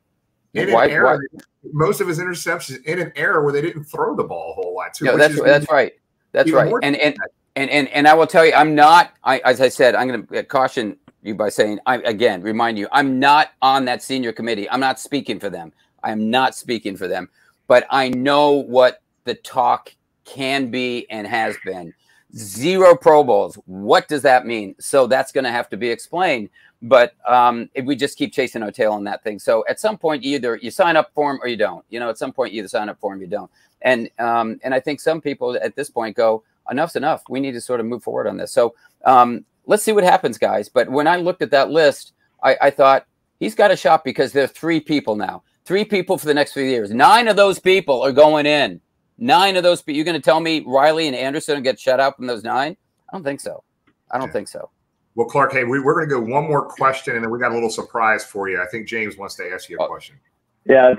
why, era, why- most of his interceptions in an era where they didn't throw the ball a whole lot. Too, No, that's that's right. That's right. And and and and and I will tell you, I'm not. I as I said, I'm going to caution you by saying, I again remind you, I'm not on that senior committee. I'm not speaking for them. I am not speaking for them. But I know what the talk can be and has been. Zero Pro Bowls. What does that mean? So that's going to have to be explained. But um, if we just keep chasing our tail on that thing, so at some point, either you sign up for them or you don't. You know, at some point, you either sign up for or you don't. And um, and I think some people at this point go, enough's enough. We need to sort of move forward on this. So um, let's see what happens, guys. But when I looked at that list, I, I thought he's got a shot because there are three people now, three people for the next few years. Nine of those people are going in. Nine of those people. You're going to tell me Riley and Anderson get shut out from those nine? I don't think so. I don't think so. Well, Clark, hey, we, we're going to go one more question, and then we got a little surprise for you. I think James wants to ask you Oh. a question. Yeah,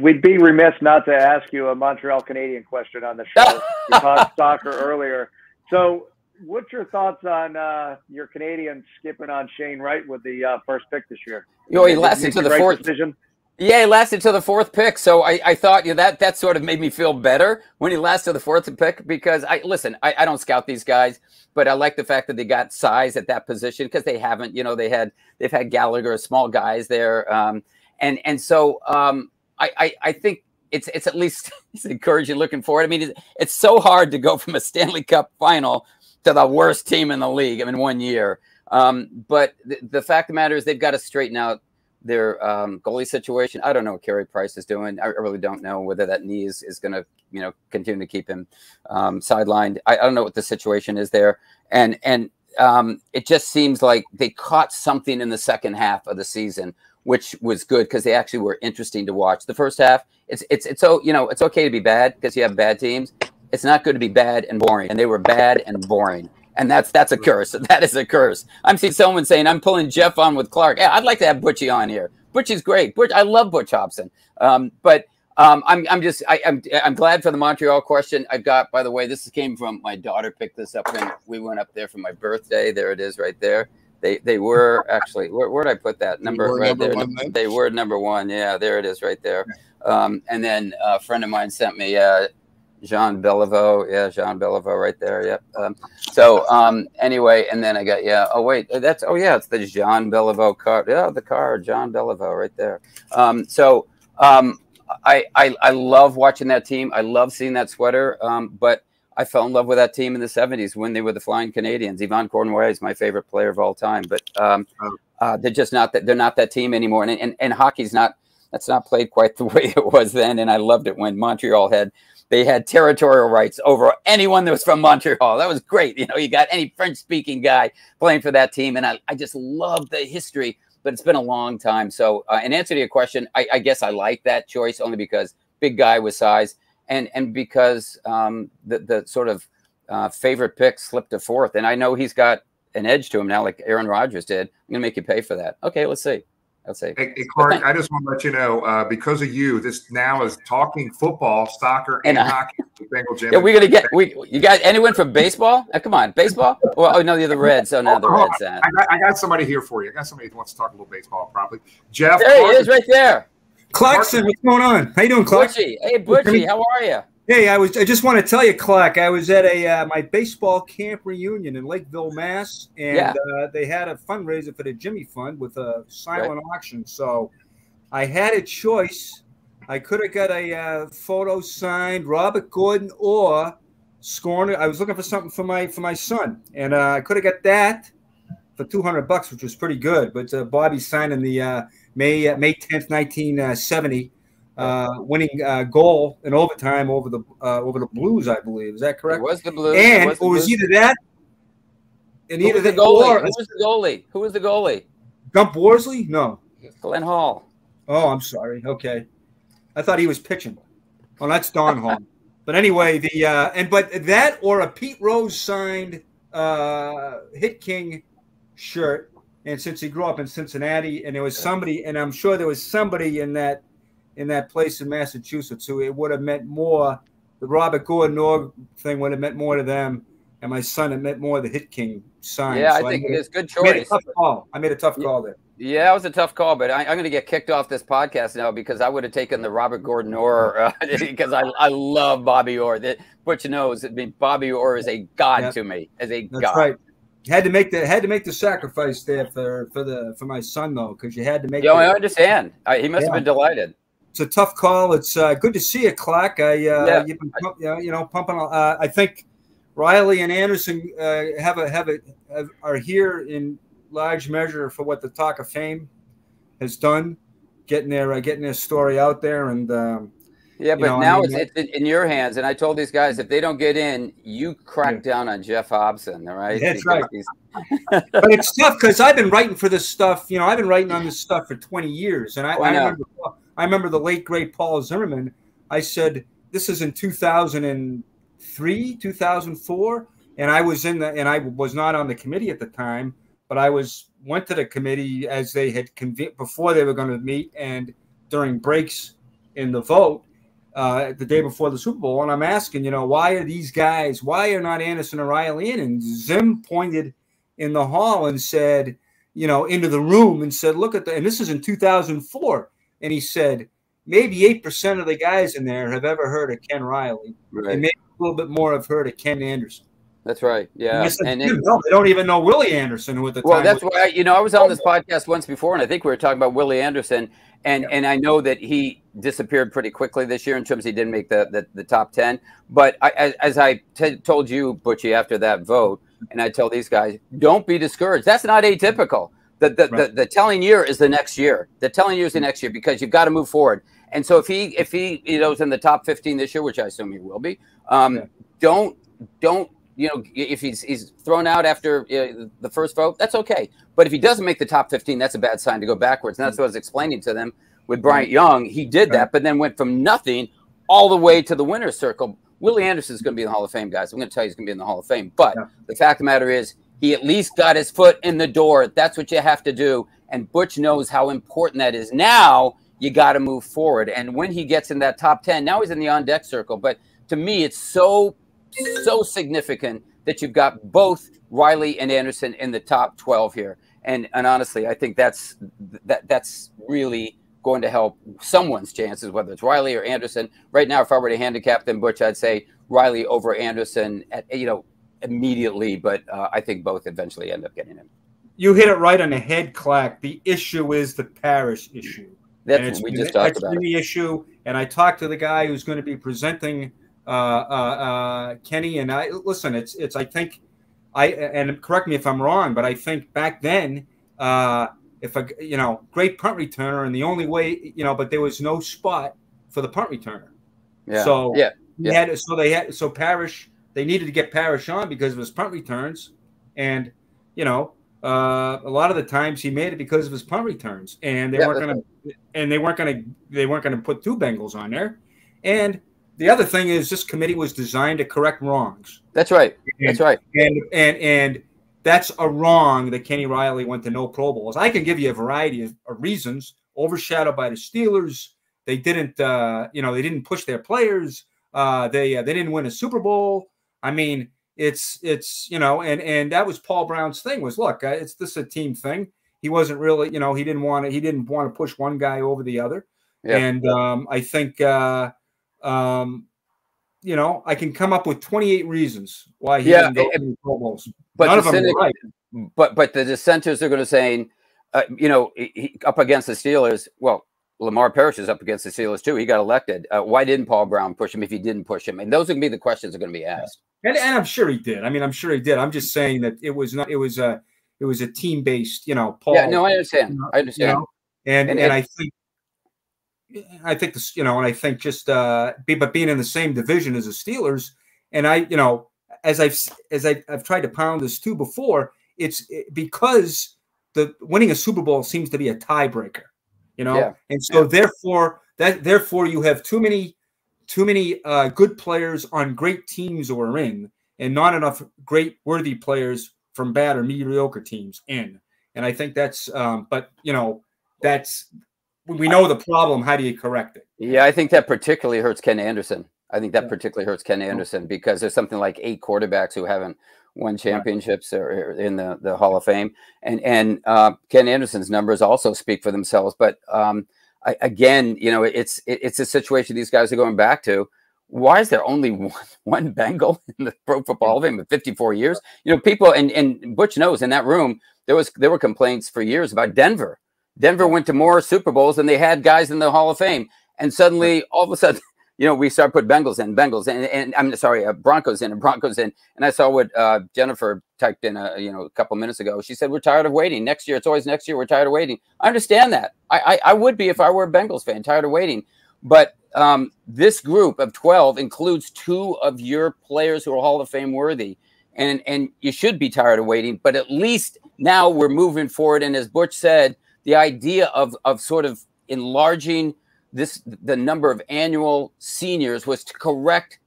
we'd be remiss not to ask you a Montreal Canadien question on the show. you talked soccer earlier. So, what's your thoughts on uh, your Canadiens skipping on Shane Wright with the uh, first pick this year? Yo, he Did lasted to the fourth. decision. Yeah, he lasted to the fourth pick. So I, I thought you know, that that sort of made me feel better when he lasted to the fourth pick because I listen, I, I don't scout these guys, but I like the fact that they got size at that position because they haven't, you know, they had they've had Gallagher, small guys there. Um, and and so um, I, I I think it's it's at least it's encouraging looking forward. I mean, it's, it's so hard to go from a Stanley Cup final to the worst team in the league. I mean, one year. Um, but the, the fact of the matter is they've got to straighten out their um, goalie situation. I don't know what Carey Price is doing. I really don't know whether that knee is, is going to, you know, continue to keep him um, sidelined. I, I don't know what the situation is there. And, and um, it just seems like they caught something in the second half of the season, which was good because they actually were interesting to watch. The first half, it's, it's, it's, so, you know, it's okay to be bad because you have bad teams. It's not good to be bad and boring. And they were bad and boring and that's that's a curse. That is a curse. I'm seeing someone saying I'm pulling Geoff on with Clark. Yeah, I'd like to have Butchie on here. Butchie's great. Butch, I love Butch Hobson. Um, but um, I'm I'm just I, I'm I'm glad for the Montreal question. I've got by the way, this came from my daughter. Picked this up when we went up there for my birthday. There it is, right there. They they were actually where where did I put that number right number there? one? They were number one. Yeah, there it is, right there. Um, and then a friend of mine sent me uh, Jean Beliveau. Yeah, Jean Beliveau right there. Yep. Um, so um, anyway, and then I got yeah. Oh wait, that's oh yeah, it's the Jean Beliveau card. Yeah, the card, John Beliveau right there. Um, so um, I, I I love watching that team. I love seeing that sweater. Um, but I fell in love with that team in the '70s when they were the Flying Canadiens. Yvan Cournoyer is my favorite player of all time. But um, uh, they're just not that. They're not that team anymore. And, and and hockey's not. That's not played quite the way it was then. And I loved it when Montreal had they had territorial rights over anyone that was from Montreal. That was great. You know, you got any French speaking guy playing for that team. And I, I just love the history, but it's been a long time. So, uh, in answer to your question, I, I guess I like that choice only because big guy with size and, and because um, the, the sort of uh, favorite pick slipped to fourth. And I know he's got an edge to him now, like Aaron Rodgers did. I'm going to make you pay for that. Okay, let's see. Let's see. Hey, hey, Clark, I just want to let you know uh, because of you, this now is talking football, soccer, and, And I- hockey. Bengal Jim. Yeah, we're gonna get we. You got anyone from baseball? Uh, come on, baseball. Well, oh no, you're the Reds. Oh no, the Reds. on. Uh, I, got, I got somebody here for you. I got somebody who wants to talk a little baseball, probably. Geoff. there he is, right there. Clarkson, what's going on? How you doing, Clark? Butchie. Hey, Butchie, how are you? Hey, I was. I just want to tell you, Clark. I was at a uh, my baseball camp reunion in Lakeville, Mass, and Yeah. uh, they had a fundraiser for the Jimmy Fund with a silent auction. So I had a choice. I could have got a uh, photo signed Robert Gordon or Scorner. I was looking for something for my for my son, and uh, I could have got that for two hundred bucks, which was pretty good. But uh, Bobby signed in the uh, May uh, May tenth, nineteen seventy, uh, winning uh, goal in overtime over the uh, over the Blues, I believe. Is that correct? It was the Blues. It And was it was either that, and Who either the goalie? or Who was the goalie? Who was the goalie? Gump Worsley. No, Glenn Hall. Oh, I'm sorry. Okay, I thought he was pitching. Well, that's Don Hall. But anyway, the uh, and but that or a Pete Rose signed uh, Hit King shirt, and since he grew up in Cincinnati, and there was somebody, and I'm sure there was somebody in that in that place in Massachusetts who it would have meant more. The Robert Gordon Orr thing would have meant more to them and my son it meant more the Hit King sign. Yeah, I So think made a- it's a good I made a choice. tough call. I made a tough call there. Yeah, that was a tough call, but I, I'm going to get kicked off this podcast now because I would have taken the Robert Gordon Orr uh, because I, I love Bobby Orr. That Butch knows. I mean, Bobby Orr is a god Yeah. to me, as a That's god. right. Had to make the had to make the sacrifice there for for the for my son though, because you had to make. Yeah, the- I understand. I, he must have been delighted. It's a tough call. It's uh, good to see you, Clark. I uh, Yeah. you've been pump, you, know, pumping. Uh, I think Riley and Anderson uh, have a have a have, are here in large measure for what the Talk of Fame has done, getting their uh, getting their story out there and. Um, Yeah, you but know, I now mean, it's, it's in your hands. And I told these guys if they don't get in, you crack down on Geoff Hobson. All right. That's Because right. but it's tough because I've been writing for this stuff. You know, I've been writing on this stuff for 20 years, and I, Oh, I I know. remember. I remember the late great Paul Zimmerman. I said this is in 2003, 2004, and I was in the and I was not on the committee at the time, but I was went to the committee as they had convened before they were going to meet and during breaks in the vote uh, the day before the Super Bowl, and I'm asking, you know, why are these guys? Why are not Anderson or Riley in? And Zim pointed in the hall and said, you know, into the room and said, look at the, and this is in 2004, and he said, maybe eight percent of the guys in there have ever heard of Ken Riley, Right. and maybe a little bit more have heard of Ken Anderson. That's right. Yeah. Said, And "Jim, it- no, they don't even know Willie Anderson, who at the well, time that's was- why you know I was on this oh. podcast once before, and I think we were talking about Willie Anderson, and and I know that he disappeared pretty quickly this year in terms he didn't make the the, the top ten. But I, as, as I t- told you, Butchie, after that vote, and I tell these guys, don't be discouraged. That's not atypical. The the, the the telling year is the next year. The telling year is the next year because you've got to move forward. And so if he if he you know is in the top fifteen this year, which I assume he will be, um, don't don't you know if he's he's thrown out after uh, the first vote, that's okay. But if he doesn't make the top fifteen, that's a bad sign to go backwards. And that's what I was explaining to them with Bryant Young. He did that, but then went from nothing all the way to the winner's circle. Willie Anderson is going to be in the Hall of Fame, guys. I'm going to tell you he's going to be in the Hall of Fame. But the fact of the matter is, he at least got his foot in the door. That's what you have to do. And Butch knows how important that is. Now you got to move forward. And when he gets in that top 10, now he's in the on deck circle. But to me, it's so, so significant that you've got both Riley and Anderson in the top 12 here. And, and honestly, I think that's that that's really going to help someone's chances, whether it's Riley or Anderson. Right now, if I were to handicap them, Butch, I'd say Riley over Anderson at you know immediately, but uh, I think both eventually end up getting him. you hit it right on the head, Clark. The issue is the Parrish issue. That's we just talked about. the issue, and I talked to the guy who's going to be presenting uh, uh, uh, Kenny, and I listen. It's it's I think I and correct me if I'm wrong, but I think back then, uh, if a you know great punt returner, and the only way you know, but there was no spot for the punt returner. Yeah. So Yeah. Yeah. had so they had so Parrish they needed to get Parrish on because of his punt returns, and you know uh, a lot of the times he made it because of his punt returns, and they Yeah, weren't going to and they weren't going to they weren't going to put two Bengals on there, and the other thing is this committee was designed to correct wrongs. That's right. That's right. And and and that's a wrong that Kenny Riley went to no Pro Bowls. I can give you a variety of, of reasons. Overshadowed by the Steelers, they didn't, uh, you know, they didn't push their players. Uh, they uh, they didn't win a Super Bowl. I mean, it's it's you know, and and that was Paul Brown's thing was look, uh, it's this a team thing. He wasn't really, you know, he didn't want to he didn't want to push one guy over the other. Yeah. And um, I think uh, um, you know, I can come up with 28 reasons why he Yeah, didn't and- to the Pro Bowls. But None the of them cynic- right. But but the dissenters are going to say, uh, you know, he, he- up against the Steelers. Well, Lamar Parrish is up against the Steelers too. He got elected. Uh, why didn't Paul Brown push him if he didn't push him? And those are going to be the questions that are going to be asked. And, and I'm sure he did. I mean, I'm sure he did. I'm just saying that it was not. It was a. It was a team based. You know, Paul. Yeah, no, I understand. you know, I understand. you know, and And and, I think. I think this, you know, and I think just uh, be, but being in the same division as the Steelers, and I, you know, as I've as I've, I've tried to pound this too before, it's because the winning a Super Bowl seems to be a tiebreaker, you know, Yeah. and so therefore that therefore you have too many too many uh, good players on great teams are in, and not enough great worthy players from bad or mediocre teams in. And I think that's, um, but you know, that's we know the problem. How do you correct it? Yeah, I think that particularly hurts Ken Anderson. I think that particularly hurts Ken Anderson because there's something like eight quarterbacks who haven't won championships or in the, the Hall of Fame, and and uh, Ken Anderson's numbers also speak for themselves. But um, I, again, you know, it's it, it's a situation these guys are going back to. Why is there only one, one Bengal in the Pro Football Hall of Fame in 54 years? You know, people and and Butch knows in that room there was there were complaints for years about Denver. Denver went to more Super Bowls than they had guys in the Hall of Fame, and suddenly all of a sudden you know, we start putting Bengals in, Bengals in, and I'm sorry, uh, Broncos in and Broncos in. And I saw what uh, Jennifer typed in, a, you know, a couple minutes ago. She said, "We're tired of waiting. Next year, it's always next year. We're tired of waiting." I understand that. I I, I would be if I were a Bengals fan, tired of waiting. But um, this group of 12 includes two of your players who are Hall of Fame worthy. And, and you should be tired of waiting, but at least now we're moving forward. And as Butch said, the idea of, of sort of enlarging – this the number of annual seniors was to correct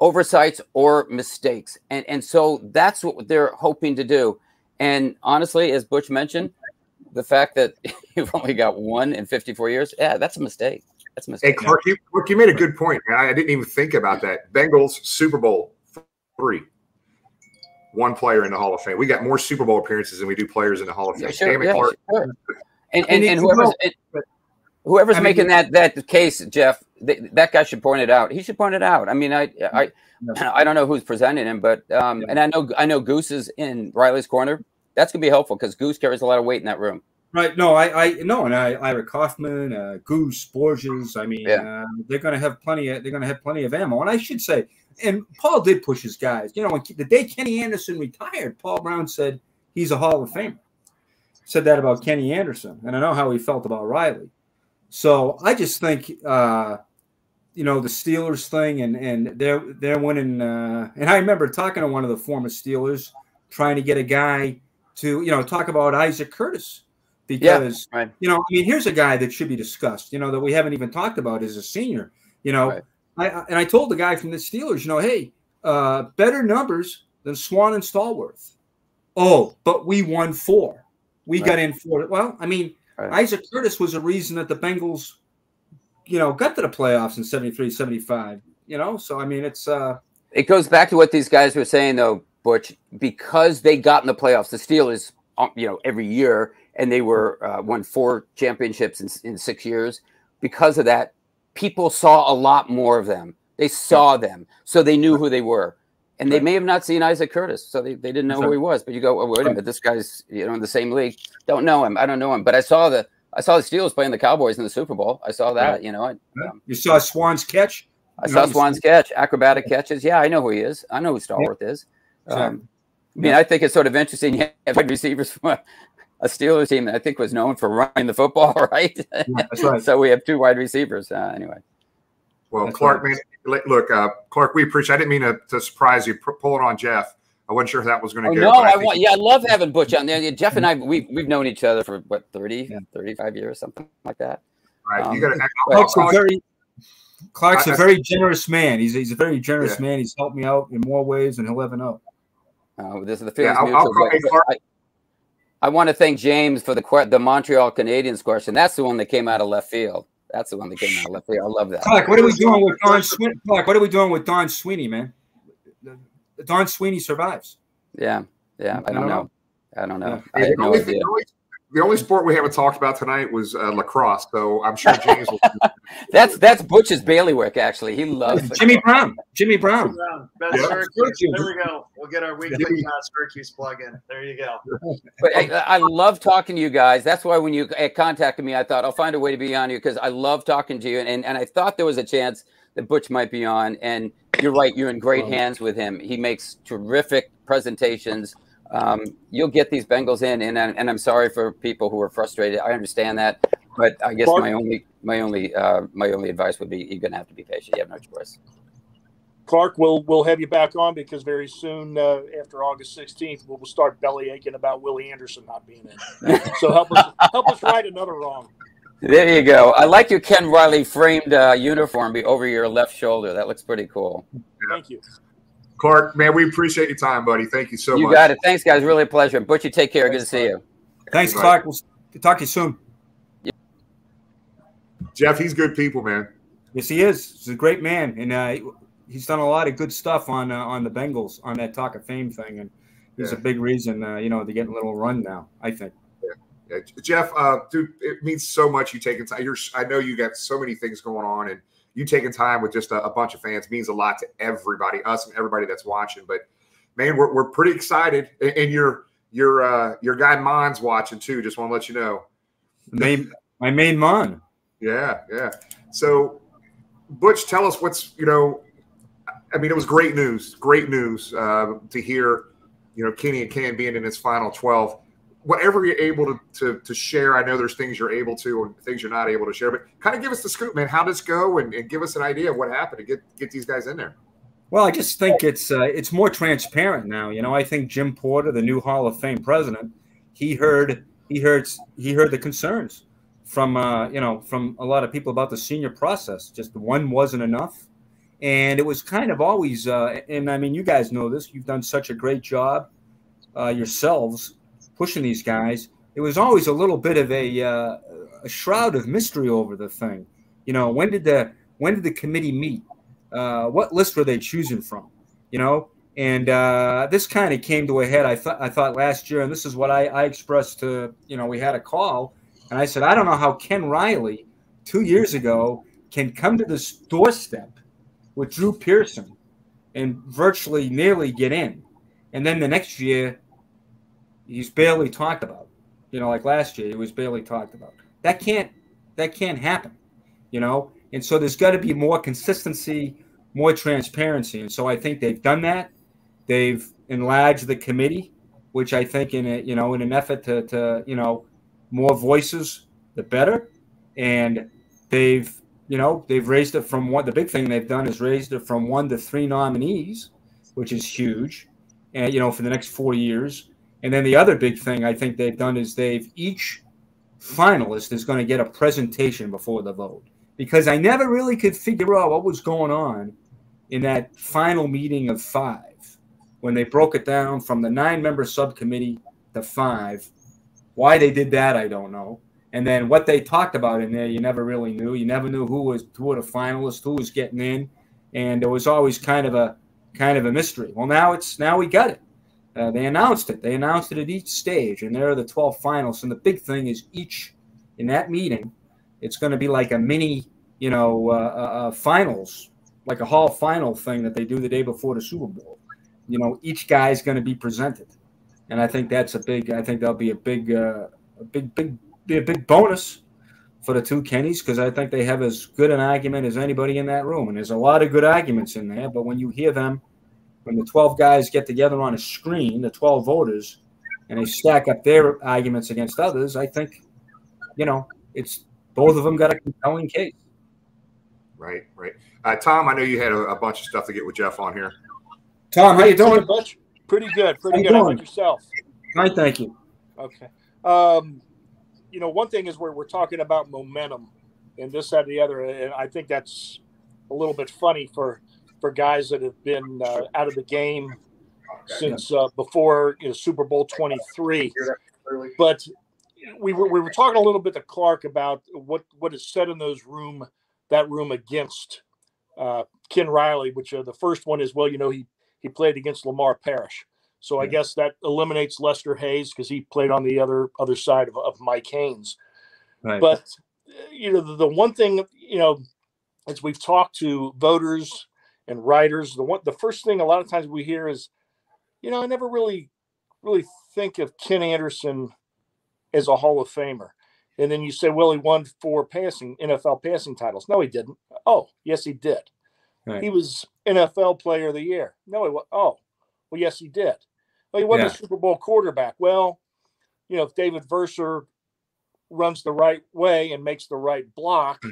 oversights or mistakes. And and so that's what they're hoping to do. And honestly, as Butch mentioned, the fact that you've only got one in 54 years, yeah, that's a mistake. That's a mistake. Hey, Clark, you, Clark, you made a good point, man. I didn't even think about that. Bengals Super Bowl three. One player in the Hall of Fame. We got more Super Bowl appearances than we do players in the Hall of Fame. Yeah, sure, yeah, Clark. Sure. And, and, and, and whoever's, whoever's I mean, making that that case, Geoff, th- that guy should point it out. He should point it out. I mean, I I I don't know who's presenting him, but um, and I know I know Goose is in Riley's corner. That's gonna be helpful because Goose carries a lot of weight in that room. Right. No, I, I no, and I, Ira Kaufman, uh, Goose, Borges. I mean, yeah. uh, they're going to have plenty. Of, they're going to have plenty of ammo. And I should say, and Paul did push his guys. You know, when the day Kenny Anderson retired, Paul Brown said he's a Hall of Famer. Said that about Kenny Anderson, and I know how he felt about Riley. So I just think, uh, you know, the Steelers thing, and and they're they're winning. Uh, and I remember talking to one of the former Steelers, trying to get a guy to, you know, talk about Isaac Curtis because yeah, right. you know, I mean, here's a guy that should be discussed. You know, that we haven't even talked about as a senior. You know, right. I, and I told the guy from the Steelers, you know, hey, uh, better numbers than Swann and Stallworth. Oh, but we won four. We right. got in four. Well, I mean, Right. Isaac Curtis was a reason that the Bengals, you know, got to the playoffs in 73, 75, you know? So, I mean, it's. uh It goes back to what these guys were saying, though, Butch, because they got in the playoffs, the Steelers, um, you know, every year, and they were uh, won four championships in, in six years. Because of that, people saw a lot more of them. They saw them, so they knew who they were and they may have not seen Isaac Curtis, so they, they didn't know who he was. But you go, oh, wait a minute, this guy's you know in the same league. Don't know him. I don't know him, but I saw the I saw the Steelers playing the Cowboys in the Super Bowl. I saw that. You know, I, um, you saw Swann's catch. I saw Swann's catch, acrobatic catches. Yeah, I know who he is. I know who Stallworth yeah. is. Um, I mean, I think it's sort of interesting. You have wide receivers from a, a Steelers team that I think was known for running the football, right? Yeah, that's right. so we have two wide receivers. Uh, anyway. Well, That's Clark, man, look, uh, Clark, we appreciate. I didn't mean to, to surprise you pulling on Geoff. I wasn't sure if that was going to oh, go. No, I, I want. Yeah, I love having Butch on there. Geoff and I, we we've known each other for what 30, yeah. 35 years, something like that. Right. Um, you got to. Clark's a very Clark's a very generous man. He's he's a very generous yeah. man. He's helped me out in more ways than he'll ever know. Uh, this is the yeah, I'll, I'll I, I want to thank James for the the Montreal Canadiens question. That's the one that came out of left field. That's the one that came out left field. I love that. Clark, what are we doing with Don Sweeney? Clark, what are we doing with Don Sweeney, man? Don Sweeney survives. Yeah, yeah. I don't, I don't know. know. I don't know. Yeah. I have no idea the only sport we haven't talked about tonight was uh, lacrosse, so I'm sure James will. that's that's Butch's bailiwick. Actually, he loves Jimmy Brown. Jimmy Brown. Ben yeah. Syracuse. There we go. We'll get our weekly uh, Syracuse plug in. There you go. But I, I, love talking to you guys. That's why when you uh, contacted me, I thought I'll find a way to be on you because I love talking to you, and, and and I thought there was a chance that Butch might be on. And you're right. You're in great hands with him. He makes terrific presentations um, you'll get these Bengals in, and and I'm sorry for people who are frustrated. I understand that, but I guess Clark, my only my only uh, my only advice would be you're going to have to be patient. You have no choice. Clark, we'll we'll have you back on because very soon uh, after August 16th, we'll, start belly aching about Willie Anderson not being in. so help us help us right another wrong. There you go. I like your Ken Riley framed uh, uniform be over your left shoulder. That looks pretty cool. Thank you. Clark, man, we appreciate your time, buddy. Thank you so you much. You got it. Thanks, guys. Really a pleasure. Butch, you take care. Thanks, Good to see you. Thanks, Clark. We'll talk to you soon. Geoff, he's good people, man. Yes, he is. He's a great man, and uh, he's done a lot of good stuff on uh, on the Bengals on that Talk of Fame thing, and he's Yeah. a big reason. Uh, you know, they're getting a little run now. I think. Yeah, Geoff, uh, dude, it means so much you taking time. You're, I know you got so many things going on, and you taking time with just a, a bunch of fans means a lot to everybody, us and everybody that's watching. But man, we're, we're pretty excited, and, and your your uh, your guy Mon's watching too. Just want to let you know. Main, my main mon. Yeah, yeah. So, Butch, tell us what's you know. I mean, it was great news. Great news uh, to hear. You know, Kenny and Ken being in his final twelve. Whatever you're able to, to to share, I know there's things you're able to and things you're not able to share, but kind of give us the scoop, man. How does go, and, and give us an idea of what happened to get get these guys in there. Well, I just think it's uh, it's more transparent now. You know, I think Jim Porter, the new Hall of Fame president, he heard he heard he heard the concerns from uh, you know from a lot of people about the senior process. Just one wasn't enough, and it was kind of always. Uh, and I mean, you guys know this. You've done such a great job uh, yourselves pushing these guys. It was always a little bit of a uh, a shroud of mystery over the thing. You know, when did the when did the committee meet? uh, what list were they choosing from? You know, and uh, this kind of came to a head. I thought I thought last year, and this is what I, I expressed to you know. We had a call, and I said I don't know how Ken Riley two years ago can come to this doorstep with Drew Pearson and virtually nearly get in, and then the next year he's barely talked about. You know, like last year he was barely talked about. That can't that can't happen. You know, and so there's got to be more consistency, more transparency. And so I think they've done that. They've enlarged the committee, which I think in a you know in an effort to to you know more voices, the better. And they've you know they've raised it from one. The big thing they've done is raised it from one to three nominees, which is huge, and you know for the next four years. And then the other big thing I think they've done is they've each finalist is going to get a presentation before the vote because I never really could figure out what was going on in that final meeting of five when they broke it down from the nine member subcommittee to five. Why they did that, I don't know. And then what they talked about in there, you never really knew. You never knew who was who were the finalists, who was getting in, and it was always kind of a kind of a mystery. Well, now it's now we got it. Uh, they announced it. They announced it at each stage, and there are the 12 finals. And the big thing is each in that meeting, it's going to be like a mini, you know, uh, uh, uh, finals, like a hall final thing that they do the day before the Super Bowl. You know, each guy is going to be presented, and I think that's a big. I think that'll be a big, uh, a big, big, be a big bonus for the two Kennys because I think they have as good an argument as anybody in that room, and there's a lot of good arguments in there. But when you hear them when the 12 guys get together on a screen, the 12 voters, and they stack up their arguments against others, I think, you know, it's both of them got a compelling case. Right, right. Uh, Tom, I know you had a, a bunch of stuff to get with Geoff on here. Tom, how you doing? Butch? Pretty good. Pretty How good. How about doing? yourself? Fine, thank you. Okay. Um, you know, one thing is where we're talking about momentum and this, that, and the other, and I think that's a little bit funny for for guys that have been uh, out of the game since uh, before you know, Super Bowl twenty three. But we were we were talking a little bit to Clark about what what is said in those room that room against uh, Ken Riley, which uh, the first one is well, you know, he he played against Lamar Parrish. So I guess that eliminates Lester Hayes because he played on the other other side of, of Mike Haynes. Right. But uh, you know, the, the one thing you know, as we've talked to voters and writers, the one the first thing a lot of times we hear is, you know, I never really really think of Ken Anderson as a Hall of Famer. And then you say, well, he won four passing NFL passing titles. No, he didn't. Oh, yes, he did. Right. He was NFL Player of the Year. No, he was. Oh, well, yes, he did. Well, he wasn't Yeah. a Super Bowl quarterback. Well, you know, if David Verser runs the right way and makes the right block, hmm.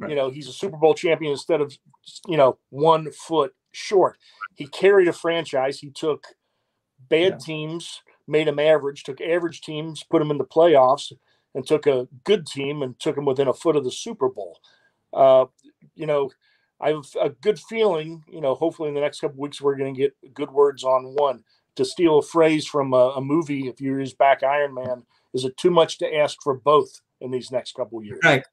You know, he's a Super Bowl champion instead of, you know, one foot short. He carried a franchise. He took bad teams, made them average, took average teams, put them in the playoffs, and took a good team and took them within a foot of the Super Bowl. Uh, you know, I have a good feeling, you know, hopefully in the next couple weeks we're going to get good words on one. To steal a phrase from a, a movie a few years back, Iron Man, is it too much to ask for both in these next couple years? Right.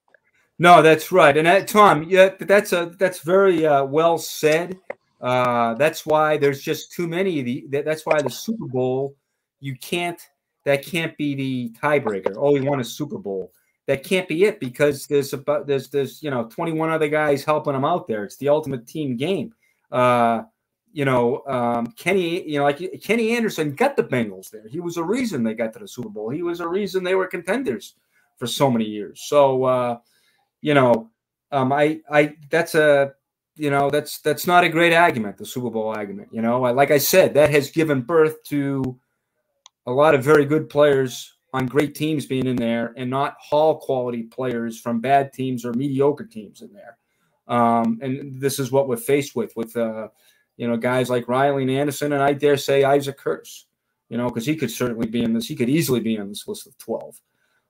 No, that's right. And that, Tom, yeah, that's a that's very uh, well said. Uh, that's why there's just too many of the. That, that's why the Super Bowl, you can't. That can't be the tiebreaker. Oh, we won a Super Bowl. That can't be it because there's about there's there's you know 21 other guys helping them out there. It's the ultimate team game. Uh, you know, um, Kenny, you know, like Kenny Anderson got the Bengals there. He was a reason they got to the Super Bowl. He was a reason they were contenders for so many years. So, uh, you know, um, I, I, that's a, you know, that's that's not a great argument, the Super Bowl argument. You know, like I said, that has given birth to a lot of very good players on great teams being in there, and not Hall quality players from bad teams or mediocre teams in there. Um, and this is what we're faced with with. Uh, you know, guys like Riley and Anderson, and I dare say Isaac Curtis, you know, because he could certainly be in this. He could easily be in this list of 12.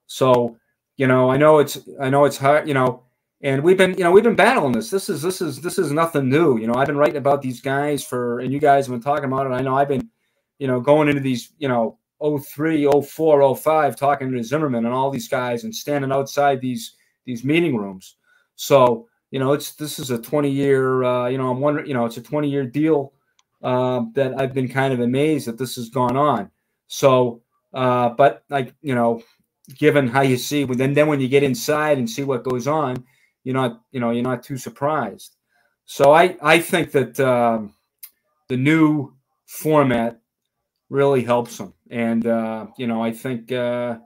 So, you know, I know it's, I know it's hard, you know, and we've been, you know, we've been battling this. This is, this is, this is nothing new. You know, I've been writing about these guys for, and you guys have been talking about it. I know I've been, you know, going into these, you know, 03, 04, 05, talking to Zimmerman and all these guys and standing outside these, these meeting rooms. So, you know, it's this is a 20 year, uh, you know, I'm wondering, you know, it's a 20 year deal uh, that I've been kind of amazed that this has gone on. So, uh, but like, you know, given how you see, But then then when you get inside and see what goes on, you're not, you know, you're not too surprised. So I I think that um, the new format really helps them, and uh, you know, I think. Uh,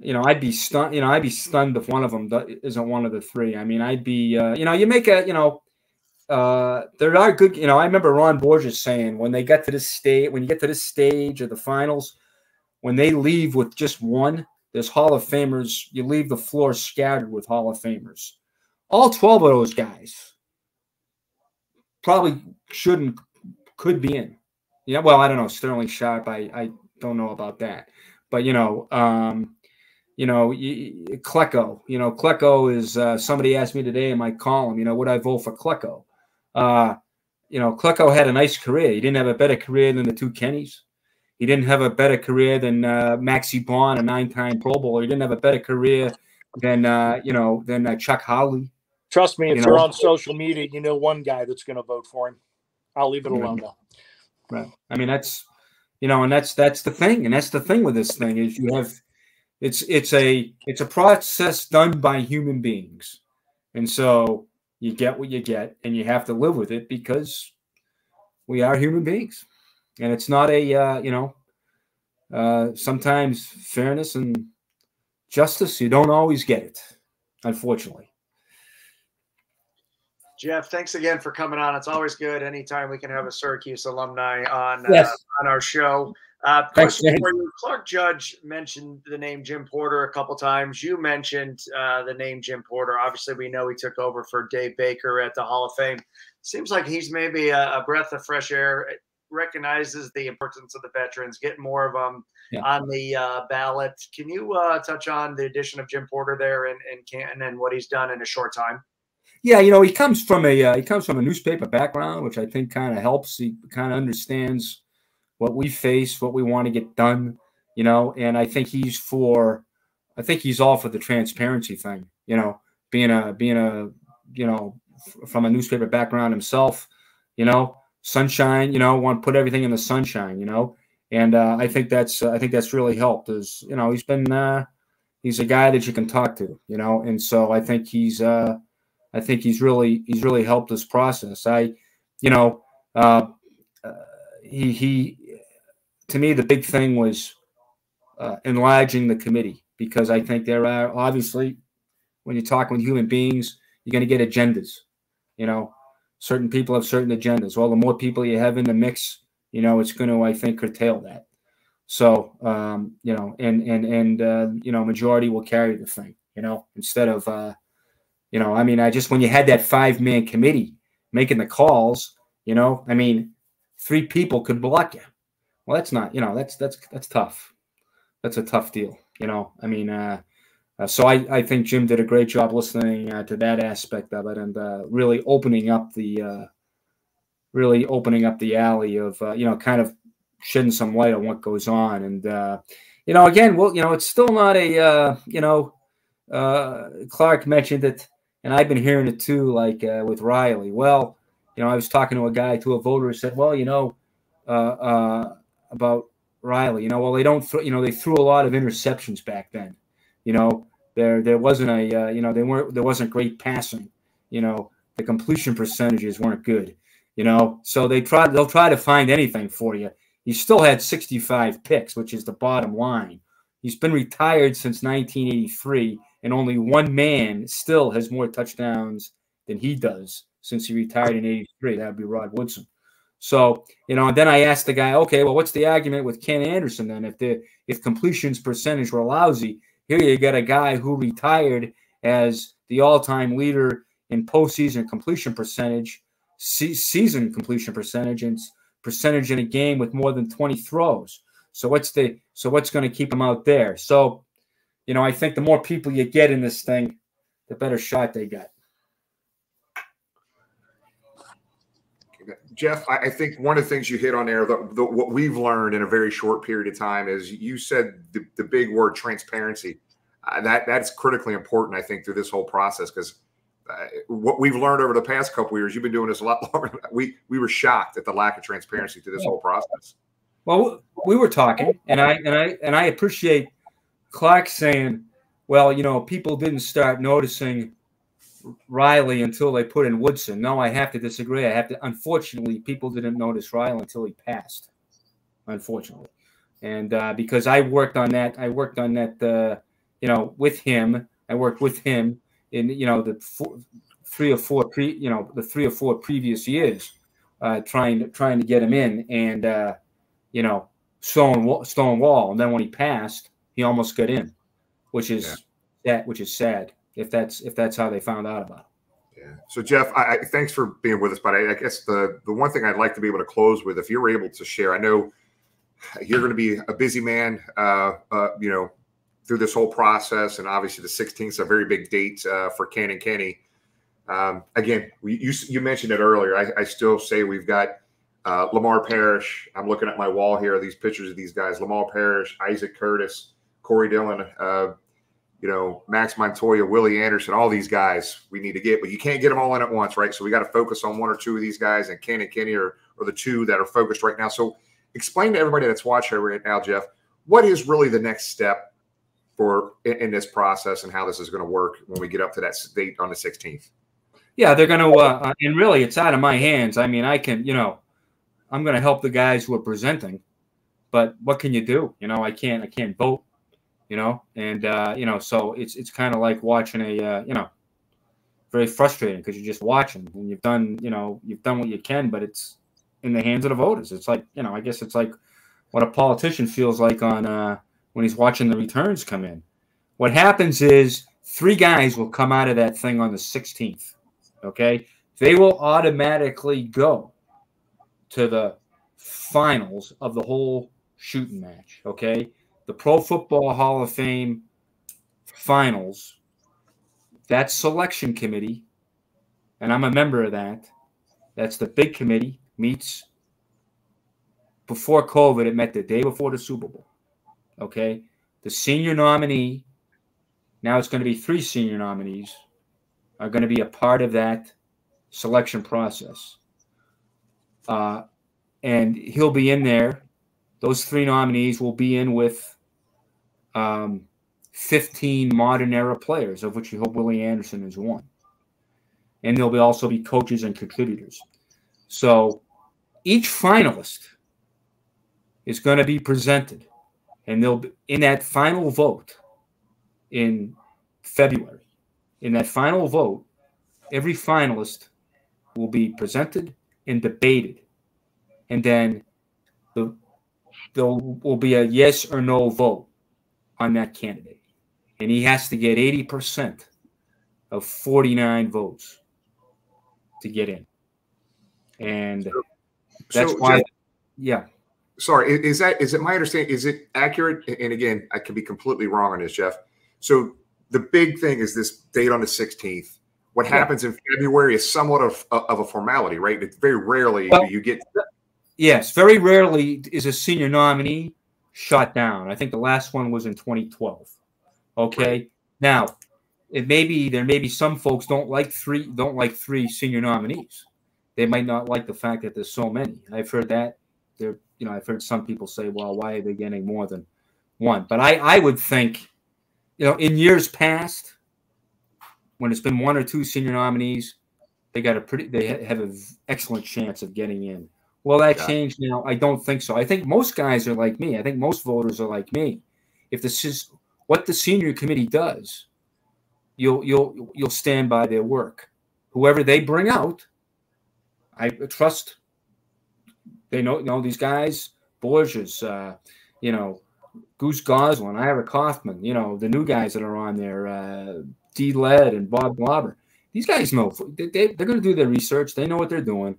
you know, I'd be stunned. You know, I'd be stunned if one of them isn't one of the three. I mean, I'd be. Uh, you know, you make a. You know, uh, there are good. You know, I remember Ron Borges saying when they get to this state, when you get to this stage of the finals, when they leave with just one, there's Hall of Famers. You leave the floor scattered with Hall of Famers. All twelve of those guys probably shouldn't, could be in. Yeah, well, I don't know. Sterling Sharpe, I I don't know about that, but you know. um you know, Klecko. You know, Klecko is uh, somebody asked me today in my column. You know, would I vote for Klecko? Uh, you know, Klecko had a nice career. He didn't have a better career than the two Kennys. He didn't have a better career than uh, Maxie Baughan, a nine-time Pro Bowler. He didn't have a better career than uh, you know than uh, Chuck Howley. Trust me, if You are on social media, you know one guy that's going to vote for him. I'll leave it alone though. Right. I mean, that's you know, and that's that's the thing, and that's the thing with this thing is you have it's it's a it's a process done by human beings, and so you get what you get, and you have to live with it because we are human beings, and it's not a uh, you know uh, sometimes fairness and justice you don't always get it, unfortunately. Geoff, thanks again for coming on. It's always good anytime we can have a Syracuse alumni on Yes. uh, on our show. Uh, Thanks, question for you. Clark Judge mentioned the name Jim Porter a couple times. You mentioned uh, the name Jim Porter. Obviously, we know he took over for Dave Baker at the Hall of Fame. Seems like he's maybe a, a breath of fresh air. Recognizes the importance of the veterans, get more of them Yeah. on the uh, ballot. Can you uh, touch on the addition of Jim Porter there in, in Canton and what he's done in a short time? Yeah, you know, he comes from a uh, he comes from a newspaper background, which I think kind of helps. He kind of understands what we face, what we want to get done, you know. And I think he's for, I think he's all for the transparency thing, you know, being a being a you know f- from a newspaper background himself, you know, sunshine, you know, want to put everything in the sunshine, you know. And uh, I think that's I think that's really helped. Is you know he's been uh, he's a guy that you can talk to, you know, and so I think he's. Uh, I think he's really he's really helped this process. I, you know, uh, uh, he he to me the big thing was uh, enlarging the committee because I think there are obviously when you're talking with human beings, you're going to get agendas. You know, certain people have certain agendas. Well, the more people you have in the mix, you know, it's going to I think curtail that. So um, you know, and and and uh, you know, majority will carry the thing. You know, instead of uh, you know, I mean, I just when you had that five man committee making the calls, you know, I mean, three people could block you. Well, that's not, you know, that's that's that's tough. That's a tough deal, you know. I mean, uh, uh, so I I think Jim did a great job listening uh, to that aspect of it and uh, really opening up the uh, really opening up the alley of uh, you know kind of shedding some light on what goes on and uh, you know again well you know it's still not a you know Clark mentioned it, and I've been hearing it too, like with Riley. Well, you know, I was talking to a guy, to a voter, who said, "Well, you know, about Riley, you know, well, they don't, th- you know, they threw a lot of interceptions back then. You know, there there wasn't a, uh, you know, they weren't there wasn't great passing. You know, the completion percentages weren't good. You know, so they try they'll try to find anything for you. He still had 65 picks, which is the bottom line. He's been retired since 1983, and only one man still has more touchdowns than he does since he retired in 83. That would be Rod Woodson. So, you know, and then I asked the guy, okay, well, what's the argument with Ken Anderson then? If the if completions percentage were lousy, here you got a guy who retired as the all-time leader in postseason completion percentage, se- season completion percentage, and percentage in a game with more than 20 throws. So what's the so what's going to keep him out there? So, you know, I think the more people you get in this thing, the better shot they got. Geoff, I, think one of the things you hit on there, the, the, what we've learned in a very short period of time is you said the, the big word transparency. Uh, that that's critically important, I think, through this whole process because uh, what we've learned over the past couple years, you've been doing this a lot longer. We we were shocked at the lack of transparency through this whole process. Well, we were talking, and I and I and I appreciate Clark saying, "Well, you know, people didn't start noticing Riley until they put in Woodson." No, I have to disagree. I have to. Unfortunately, people didn't notice Riley until he passed. Unfortunately, and uh, because I worked on that, I worked on that. Uh, you know, with him, I worked with him in you know the four, three or four pre, you know, the three or four previous years, uh, trying to trying to get him in, and uh, you know, stone stone wall. And then when he passed, he almost got in, which is yeah. that which is sad if that's if that's how they found out about it. Yeah. So Geoff, I, I, thanks for being with us. But I, I, guess the the one thing I'd like to be able to close with, if you're able to share, I know you're going to be a busy man. Uh, uh, you know, through this whole process, and obviously the 16th is a very big date uh, for Ken and Kenny. Um, again, we, you you mentioned it earlier. I, I still say we've got uh, Lamar Parrish. I'm looking at my wall here. These pictures of these guys: Lamar Parrish, Isaac Curtis, Corey Dillon. Uh, you know, Max Montoya, Willie Anderson, all these guys we need to get, but you can't get them all in at once, right? So we got to focus on one or two of these guys, and Ken and Kenny are, are the two that are focused right now. So explain to everybody that's watching right now, Geoff, what is really the next step for in, in this process and how this is going to work when we get up to that date on the 16th? Yeah, they're going to, uh, and really, it's out of my hands. I mean, I can, you know, I'm going to help the guys who are presenting, but what can you do? You know, I can't, I can't vote. You know, and uh, you know, so it's it's kind of like watching a, uh, you know, very frustrating because you're just watching and you've done, you know, you've done what you can, but it's in the hands of the voters. It's like, you know, I guess it's like what a politician feels like on uh, when he's watching the returns come in. What happens is three guys will come out of that thing on the 16th. Okay. They will automatically go to the finals of the whole shooting match. Okay. The Pro Football Hall of Fame finals, that selection committee, and I'm a member of that. That's the big committee, meets before COVID, it met the day before the Super Bowl. Okay. The senior nominee, now it's going to be three senior nominees, are going to be a part of that selection process. Uh, and he'll be in there. Those three nominees will be in with um, 15 modern era players, of which you hope Willie Anderson is one. And there'll be also be coaches and contributors. So each finalist is going to be presented, and they'll be in that final vote in February. In that final vote, every finalist will be presented and debated, and then the there will be a yes or no vote on that candidate, and he has to get eighty percent of forty nine votes to get in, and that's So, why, yeah. Sorry, is that is it my understanding? Is it accurate? And again, I could be completely wrong on this, Geoff. So the big thing is this date on the 16th. What Yeah. happens in February is somewhat of, uh, of a formality, right? It's very rarely Well- you get Yes, very rarely is a senior nominee shot down. I think the last one was in 2012. Okay. Now, it may be there may be some folks don't like three don't like three senior nominees. They might not like the fact that there's so many. I've heard that. There, you know, I've heard some people say, "Well, why are they getting more than one?" But I, I would think, you know, in years past, when it's been one or two senior nominees, they got a pretty, they have an excellent chance of getting in. Will that Yeah. change now? I don't think so. I think most guys are like me. I think most voters are like me. If this is what the senior committee does, you'll you'll you'll stand by their work. Whoever they bring out, I trust. They know you know these guys, Borges, uh, you know, Goose Gosselin, Ira Kaufman, you know, the new guys that are on there, uh, D. Led and Bob Glauber. These guys know they, they, they're going to do their research. They know what they're doing.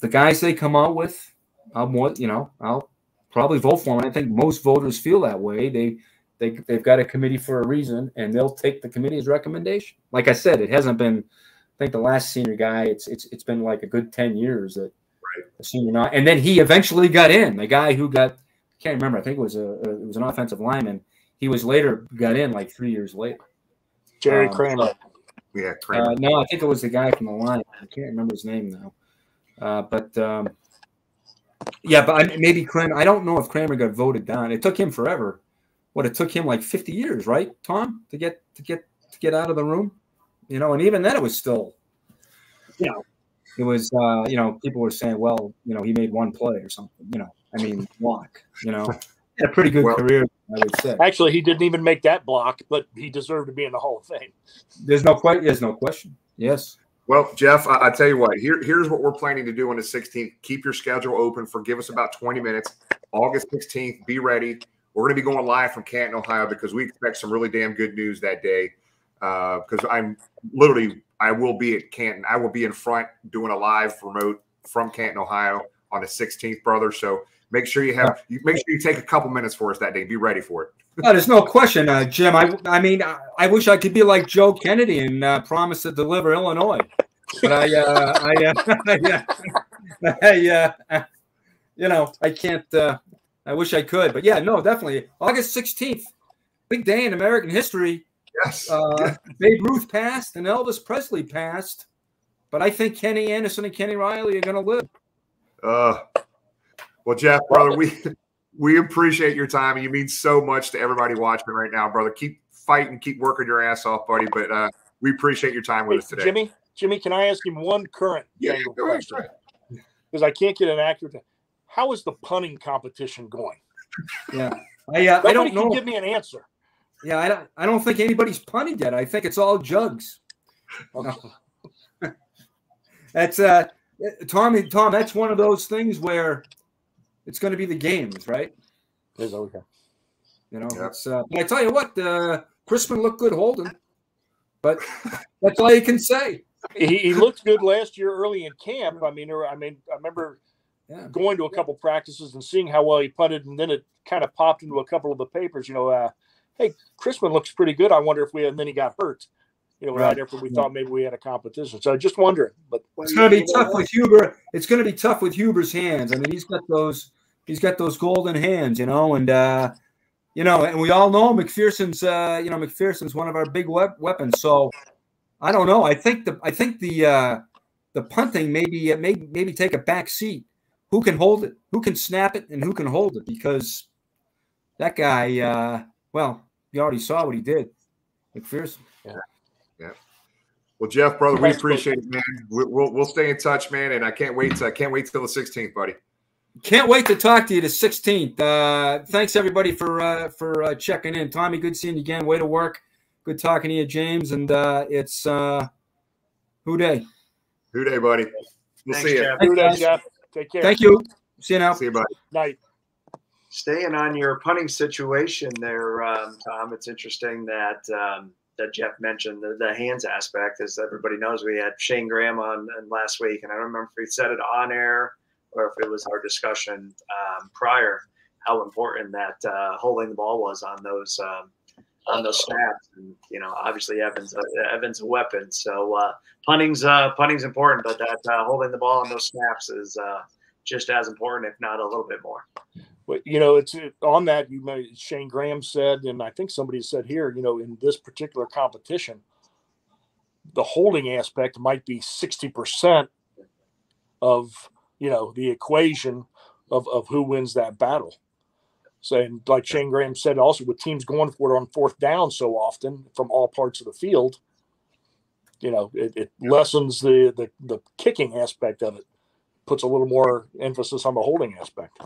The guys they come out with, I'll more, you know, I'll probably vote for them. I think most voters feel that way. They they they've got a committee for a reason, and they'll take the committee's recommendation. Like I said, it hasn't been. I think the last senior guy, it's it's it's been like a good ten years that the senior not, and then he eventually got in. The guy who got, I can't remember. I think it was a, a it was an offensive lineman. He was later got in like three years later. Jerry Um, Kramer. Yeah, Uh, Kramer. no, I think it was the guy from the line. I can't remember his name now. Uh, but um, yeah, but I, maybe Kramer. I don't know if Kramer got voted down. It took him forever. What it took him like fifty years, right, Tom, to get to get to get out of the room. You know, and even then it was still, you know, it was uh, you know people were saying, well, you know, he made one play or something. You know, I mean, block. You know, had a pretty good career, I would say. Actually, he didn't even make that block, but he deserved to be in the Hall of Fame. There's no question. There's no question. Yes. Well, Geoff, I, I tell you what. Here, here's what we're planning to do on the 16th. Keep your schedule open for. Give us about 20 minutes. August 16th. Be ready. We're going to be going live from Canton, Ohio, because we expect some really damn good news that day. Uh, because I'm literally, I will be at Canton. I will be in front doing a live remote from Canton, Ohio, on the 16th, brother. So make sure you have. You make sure you take a couple minutes for us that day. Be ready for it. No, there's no question, uh, Jim. I, I mean, I, I wish I could be like Joe Kennedy and uh, promise to deliver Illinois, but I, uh, I, uh, I, uh, you know, I can't. Uh, I wish I could, but yeah, no, definitely. August 16th, big day in American history. Yes. Uh, Babe Ruth passed and Elvis Presley passed, but I think Kenny Anderson and Kenny Riley are going to live. Uh, well, Geoff, brother, we we appreciate your time, and you mean so much to everybody watching right now, brother. Keep fighting, keep working your ass off, buddy. But uh, we appreciate your time with Hey, us today. Jimmy, Jimmy, can I ask him one current Yeah, Bengal go ahead, question? Because I can't get an accurate. How is the punting competition going? Yeah, I, uh, I don't can know. give me an answer. Yeah, I don't. I don't think anybody's punted yet. I think it's all jugs. No. that's uh, Tommy. Tom, that's one of those things where it's going to be the games, right? Is okay. You know, it's. Uh, but I tell you what, uh, Chrisman looked good holding, but that's all you can say. he, he looked good last year early in camp. I mean, there I mean, I remember Yeah. going to a couple practices and seeing how well he punted, and then it kind of popped into a couple of the papers. You know, uh, hey, Chrisman looks pretty good. I wonder if we and then he got hurt. You know, right, Right. after we Yeah. thought maybe we had a competition. So I just wondering, but It's going to be tough with Huber. It's going to be tough with Huber's hands. I mean, he's got those. He's got those golden hands, you know, and uh, you know, and we all know McPherson's. Uh, you know, McPherson's one of our big wep- weapons. So I don't know. I think the I think the uh, the punting maybe uh, maybe maybe take a back seat. Who can hold it? Who can snap it? And who can hold it? Because that guy. Uh, well, you already saw what he did, McPherson. Yeah. Yeah. Well, Geoff, brother, we appreciate it, man. We- We'll we'll stay in touch, man, and I can't wait. To, I can't wait till the 16th, buddy. Can't wait to talk to you the 16th. Uh, thanks everybody for uh, for uh, checking in. Tommy, good seeing you again. Way to work. Good talking to you, James. And uh, it's uh, who dey? Who Dey, buddy? We'll Thanks, see you. Geoff. do that. Geoff. Take care. Thank you. See you now. See you, buddy. Night. Staying on your punting situation there, um, Tom, it's interesting that um, that Geoff mentioned the, the hands aspect. As everybody knows, we had Shayne Graham on, on last week, and I don't remember if he said it on air or if it was our discussion um, prior how important that uh, holding the ball was on those um, on those snaps. And you know, obviously Evans uh, Evans a weapon, so uh, punting's uh, punting's important, but that uh, holding the ball on those snaps is uh, just as important, if not a little bit more. But you know, it's on that. You may Shayne Graham said, and I think somebody said here, you know, in this particular competition, the holding aspect might be sixty percent of you know the equation of of who wins that battle. So, and like Shayne Graham said, also with teams going for it on fourth down so often from all parts of the field, you know, it, it lessens the, the the kicking aspect of it, puts a little more emphasis on the holding aspect.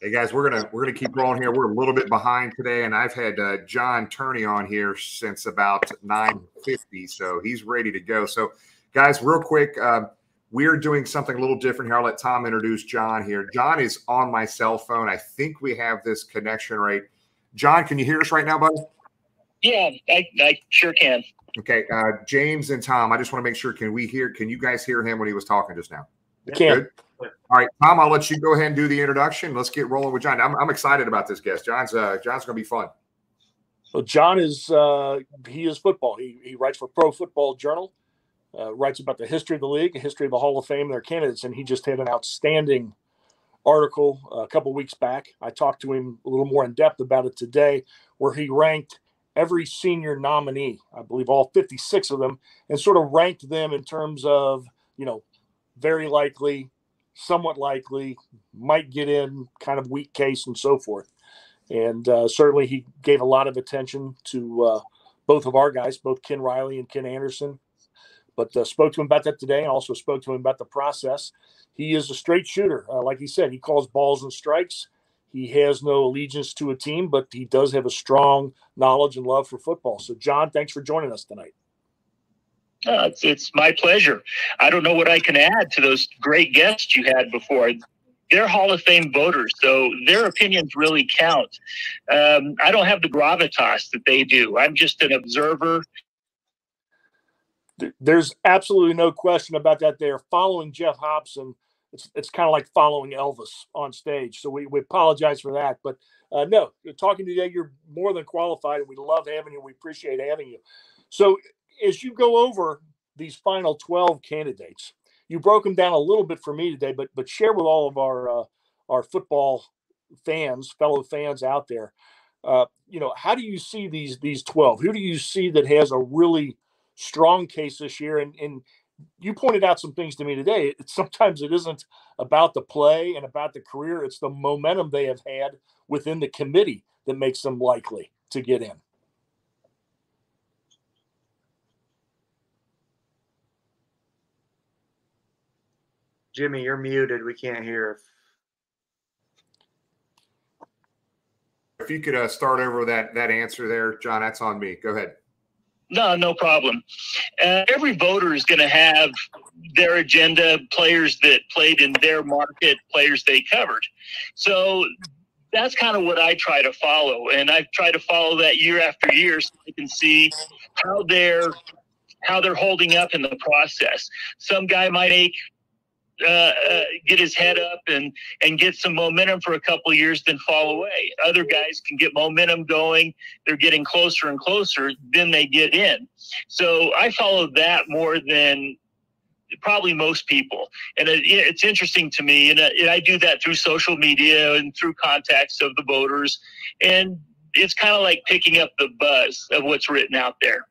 Hey guys, we're gonna we're gonna keep rolling here. We're a little bit behind today, and I've had uh, John Turney on here since about nine fifty, so he's ready to go. So, guys, real quick, uh, we're doing something a little different here. I'll let Tom introduce John here. John is on my cell phone. I think we have this connection right. John, can you hear us right now, buddy? Yeah, I, I sure can. Okay, uh, James and Tom, I just want to make sure. Can we hear? Can you guys hear him when he was talking just now? can. Good. All right, Tom, I'll let you go ahead and do the introduction. Let's get rolling with John. I'm, I'm excited about this guest. John's uh, John's going to be fun. So John is uh, he is football. He, he writes for Pro Football Journal, uh, writes about the history of the league, the history of the Hall of Fame, their candidates, and he just had an outstanding article a couple weeks back. I talked to him a little more in depth about it today, where he ranked every senior nominee, I believe all 56 of them, and sort of ranked them in terms of you know very likely, somewhat likely, might get in, kind of weak case, and so forth. And uh, certainly, he gave a lot of attention to uh, both of our guys, both Ken Riley and Ken Anderson. But uh, spoke to him about that today, and also spoke to him about the process. He is a straight shooter, uh, like he said. He calls balls and strikes. He has no allegiance to a team, but he does have a strong knowledge and love for football. So, John, thanks for joining us tonight. Uh, it's, it's my pleasure. I don't know what I can add to those great guests you had before. They're Hall of Fame voters, so their opinions really count. Um, I don't have the gravitas that they do. I'm just an observer. There's absolutely no question about that. They're following Geoff Hobson. It's, it's kind of like following Elvis on stage. So we, we apologize for that. But uh, no, talking today, you're more than qualified, and we love having you. We appreciate having you. So as you go over these final 12 candidates, you broke them down a little bit for me today, but but share with all of our uh, our football fans, fellow fans out there. Uh, you know, how do you see these these 12? Who do you see that has a really strong case this year? And and you pointed out some things to me today. It, sometimes it isn't about the play and about the career; it's the momentum they have had within the committee that makes them likely to get in. Jimmy, you're muted. We can't hear. If you could uh, start over that that answer there, John, that's on me. Go ahead. No, no problem. Uh, every voter is going to have their agenda, players that played in their market, players they covered. So that's kind of what I try to follow, and I try to follow that year after year, so I can see how they're how they're holding up in the process. Some guy might make uh, uh, get his head up and and get some momentum for a couple years, then fall away. Other guys can get momentum going; they're getting closer and closer. Then they get in. So I follow that more than probably most people, and it, it's interesting to me. And, uh, and I do that through social media and through contacts of the voters, and it's kind of like picking up the buzz of what's written out there.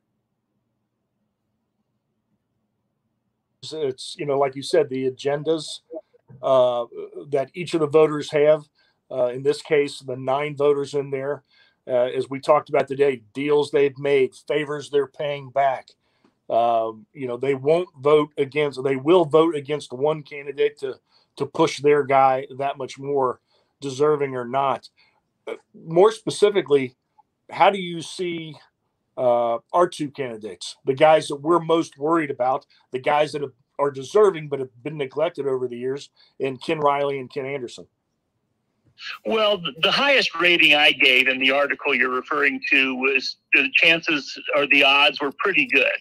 It's you know, like you said, the agendas uh, that each of the voters have. Uh, in this case, the nine voters in there, uh, as we talked about today, deals they've made, favors they're paying back. Um, you know, they won't vote against. They will vote against one candidate to to push their guy that much more deserving or not. Uh, more specifically, how do you see uh, our two candidates, the guys that we're most worried about, the guys that have, are deserving but have been neglected over the years, and Ken Riley and Ken Anderson? Well, the highest rating I gave in the article you're referring to was the chances or the odds were pretty good.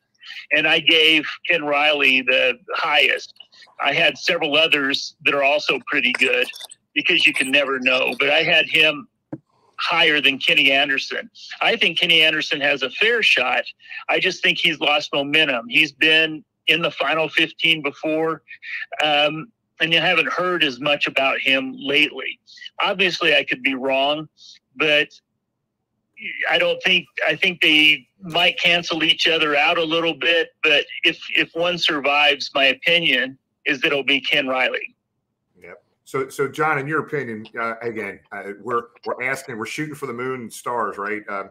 And I gave Ken Riley the highest. I had several others that are also pretty good because you can never know, but I had him higher than Kenny Anderson. I think Kenny Anderson has a fair shot. I just think he's lost momentum. He's been in the final 15 before. Um, and you haven't heard as much about him lately. Obviously, I could be wrong, but I don't think I think they might cancel each other out a little bit. But if if one survives, my opinion is that it'll be Ken Riley. So, so John, in your opinion, uh, again, uh, we're we're asking, we're shooting for the moon and stars, right? Uh,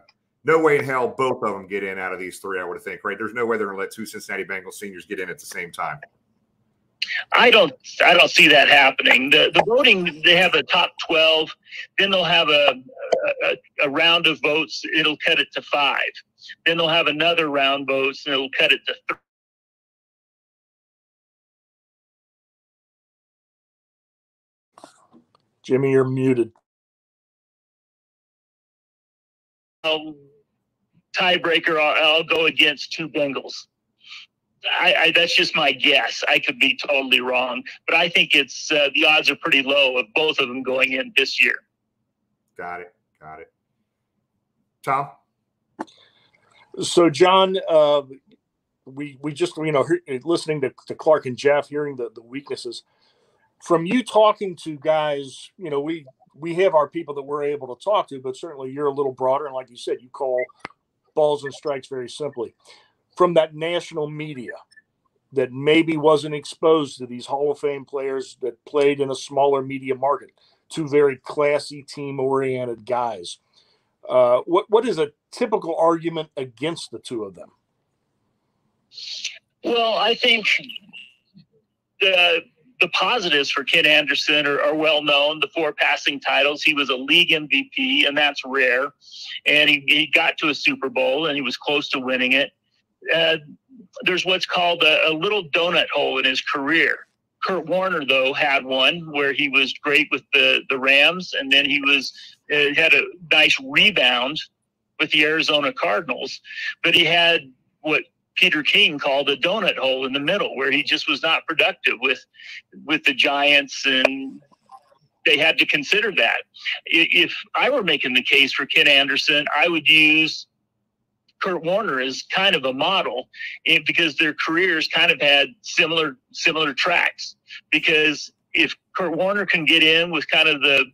no way in hell both of them get in out of these three. I would think, right? There's no way they're going to let two Cincinnati Bengals seniors get in at the same time. I don't I don't see that happening. The the voting they have a top twelve, then they'll have a, a, a round of votes. It'll cut it to five. Then they'll have another round votes, and it'll cut it to Jimmy, you're muted. I'll, tiebreaker. I'll, I'll go against two Bengals. I, I, that's just my guess. I could be totally wrong, but I think it's uh, the odds are pretty low of both of them going in this year. Got it. Got it. Tom. So, John, uh, we we just you know listening to, to Clark and Geoff, hearing the the weaknesses from you talking to guys. You know, we we have our people that we're able to talk to, but certainly you're a little broader, and like you said, you call balls and strikes very simply from that national media that maybe wasn't exposed to these Hall of Fame players that played in a smaller media market, two very classy, team oriented guys. Uh, what what is a typical argument against the two of them? Well, I think the the positives for Ken Anderson are, are, well known. The four passing titles, he was a league MVP, and that's rare. And he, he got to a Super Bowl, and he was close to winning it uh, there's what's called a, a little donut hole in his career. Kurt Warner, though, had one where he was great with the, the Rams, and then he was uh, had a nice rebound with the Arizona Cardinals, but he had what Peter King called a donut hole in the middle, where he just was not productive with with the Giants, and they had to consider that. If I were making the case for Ken Anderson, I would use Kurt Warner is kind of a model eh, because their careers kind of had similar similar tracks. Because if Kurt Warner can get in with kind of the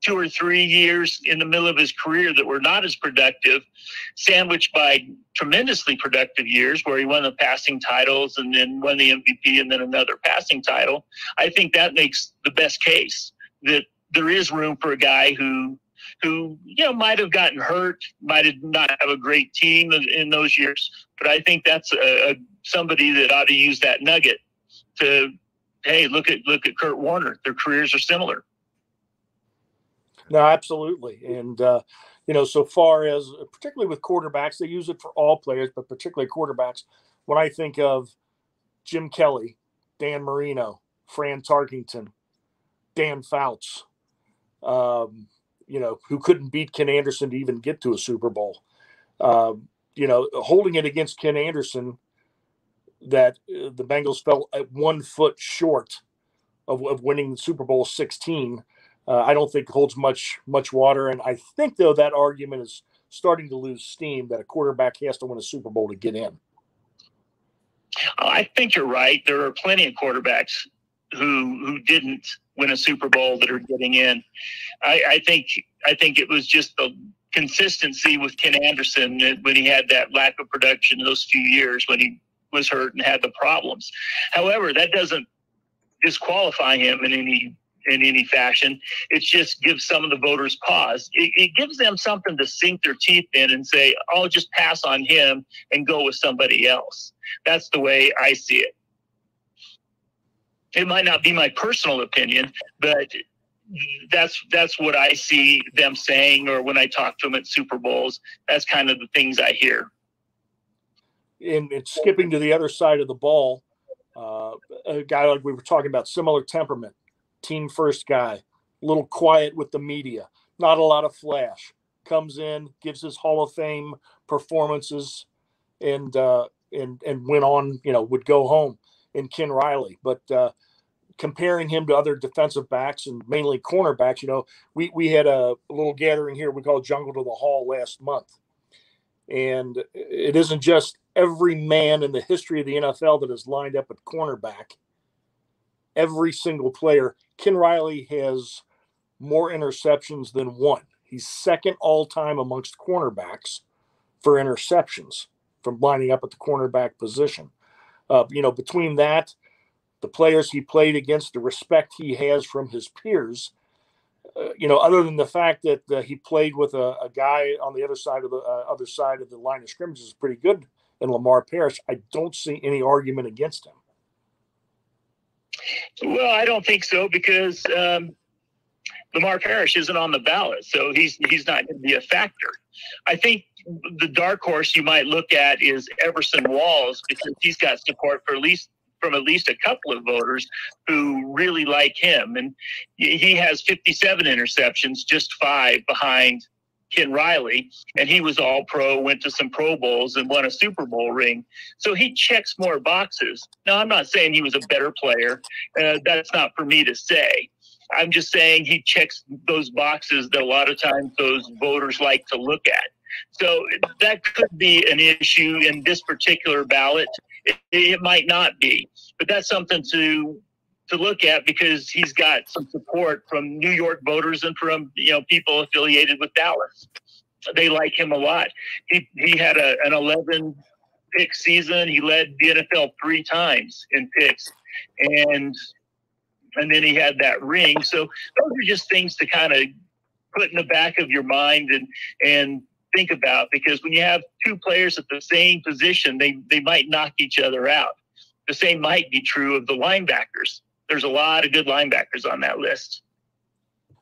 two or three years in the middle of his career that were not as productive, sandwiched by tremendously productive years where he won the passing titles and then won the MVP and then another passing title, I think that makes the best case that there is room for a guy who who you know might have gotten hurt, might have not have a great team in, those years. But I think that's a, a, somebody that ought to use that nugget to hey look at look at Kurt Warner. Their careers are similar. No, absolutely, and uh, you know, so far as particularly with quarterbacks, they use it for all players, but particularly quarterbacks. When I think of Jim Kelly, Dan Marino, Fran Tarkenton, Dan Fouts, um, you know, who couldn't beat Ken Anderson to even get to a Super Bowl. Um, you know, holding it against Ken Anderson, that uh, the Bengals fell at one foot short of, of winning the Super Bowl 16. Uh, I don't think holds much much water, and I think though that argument is starting to lose steam that a quarterback has to win a Super Bowl to get in. I think you're right. There are plenty of quarterbacks who who didn't win a Super Bowl that are getting in. I, I think I think it was just the consistency with Ken Anderson when he had that lack of production those few years when he was hurt and had the problems. However, that doesn't disqualify him in any in any fashion. It just gives some of the voters pause. It, it gives them something to sink their teeth in and say, "I'll just pass on him and go with somebody else." That's the way I see it it might not be my personal opinion, but that's that's what I see them saying, or when I talk to them at Super Bowls, that's kind of the things I hear. And, and skipping to the other side of the ball, uh, a guy like we were talking about, similar temperament, team first guy, a little quiet with the media, not a lot of flash. Comes in, gives his Hall of Fame performances, and uh, and and went on. You know, would go home in Ken Riley. But uh, comparing him to other defensive backs and mainly cornerbacks, you know, we, we had a, little gathering here we call Jungle to the Hall last month. And it isn't just every man in the history of the NFL that is lined up at cornerback every single player. Ken Riley has more interceptions than one. He's second all time amongst cornerbacks for interceptions from lining up at the cornerback position. Uh, you know, between that, the players he played against, the respect he has from his peers, uh, you know, other than the fact that uh, he played with a, a, guy on the other side of the uh, other side of the line of scrimmage is pretty good in Lamar Parrish. I don't see any argument against him. Well, I don't think so because um, Lamar Parrish isn't on the ballot, so he's he's not going to be a factor. I think the dark horse you might look at is Everson Walls because he's got support for at least from at least a couple of voters who really like him, and he has 57 interceptions, just five behind Ken Riley, and he was all pro, went to some Pro Bowls, and won a Super Bowl ring. So he checks more boxes. Now, I'm not saying he was a better player. Uh, that's not for me to say. I'm just saying he checks those boxes that a lot of times those voters like to look at. So that could be an issue in this particular ballot. It, it might not be, but that's something to to look at because he's got some support from New York voters and from you know people affiliated with Dallas. They like him a lot. He he had a, an 11 pick season. He led the NFL three times in picks, and and then he had that ring. So those are just things to kind of put in the back of your mind and and think about because when you have two players at the same position, they they might knock each other out. The same might be true of the linebackers. There's a lot of good linebackers on that list.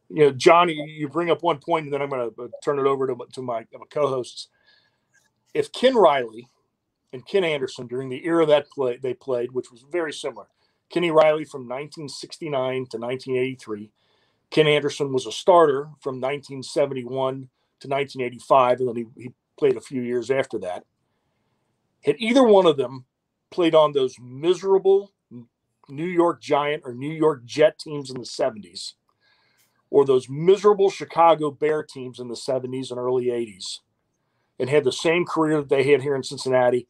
You know, Johnny, you bring up one point, and then I'm going to uh, turn it over to, to my, my co-hosts. If Ken Riley and Ken Anderson during the era that play they played, which was very similar, Kenny Riley from 1969 to 1983. Ken Anderson was a starter from 1971 to 1985, and then he, he played a few years after that. Had either one of them played on those miserable New York Giant or New York Jet teams in the 70s, or those miserable Chicago Bear teams in the 70s and early 80s, and had the same career that they had here in Cincinnati,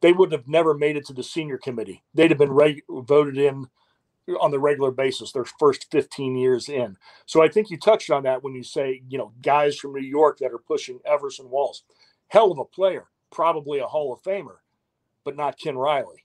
they would have never made it to the senior committee. They'd have been reg- voted in on the regular basis their first 15 years in. So I think you touched on that when you say, you know, guys from New York that are pushing Everson Walls. Hell of a player, probably a Hall of Famer, but not Ken Riley.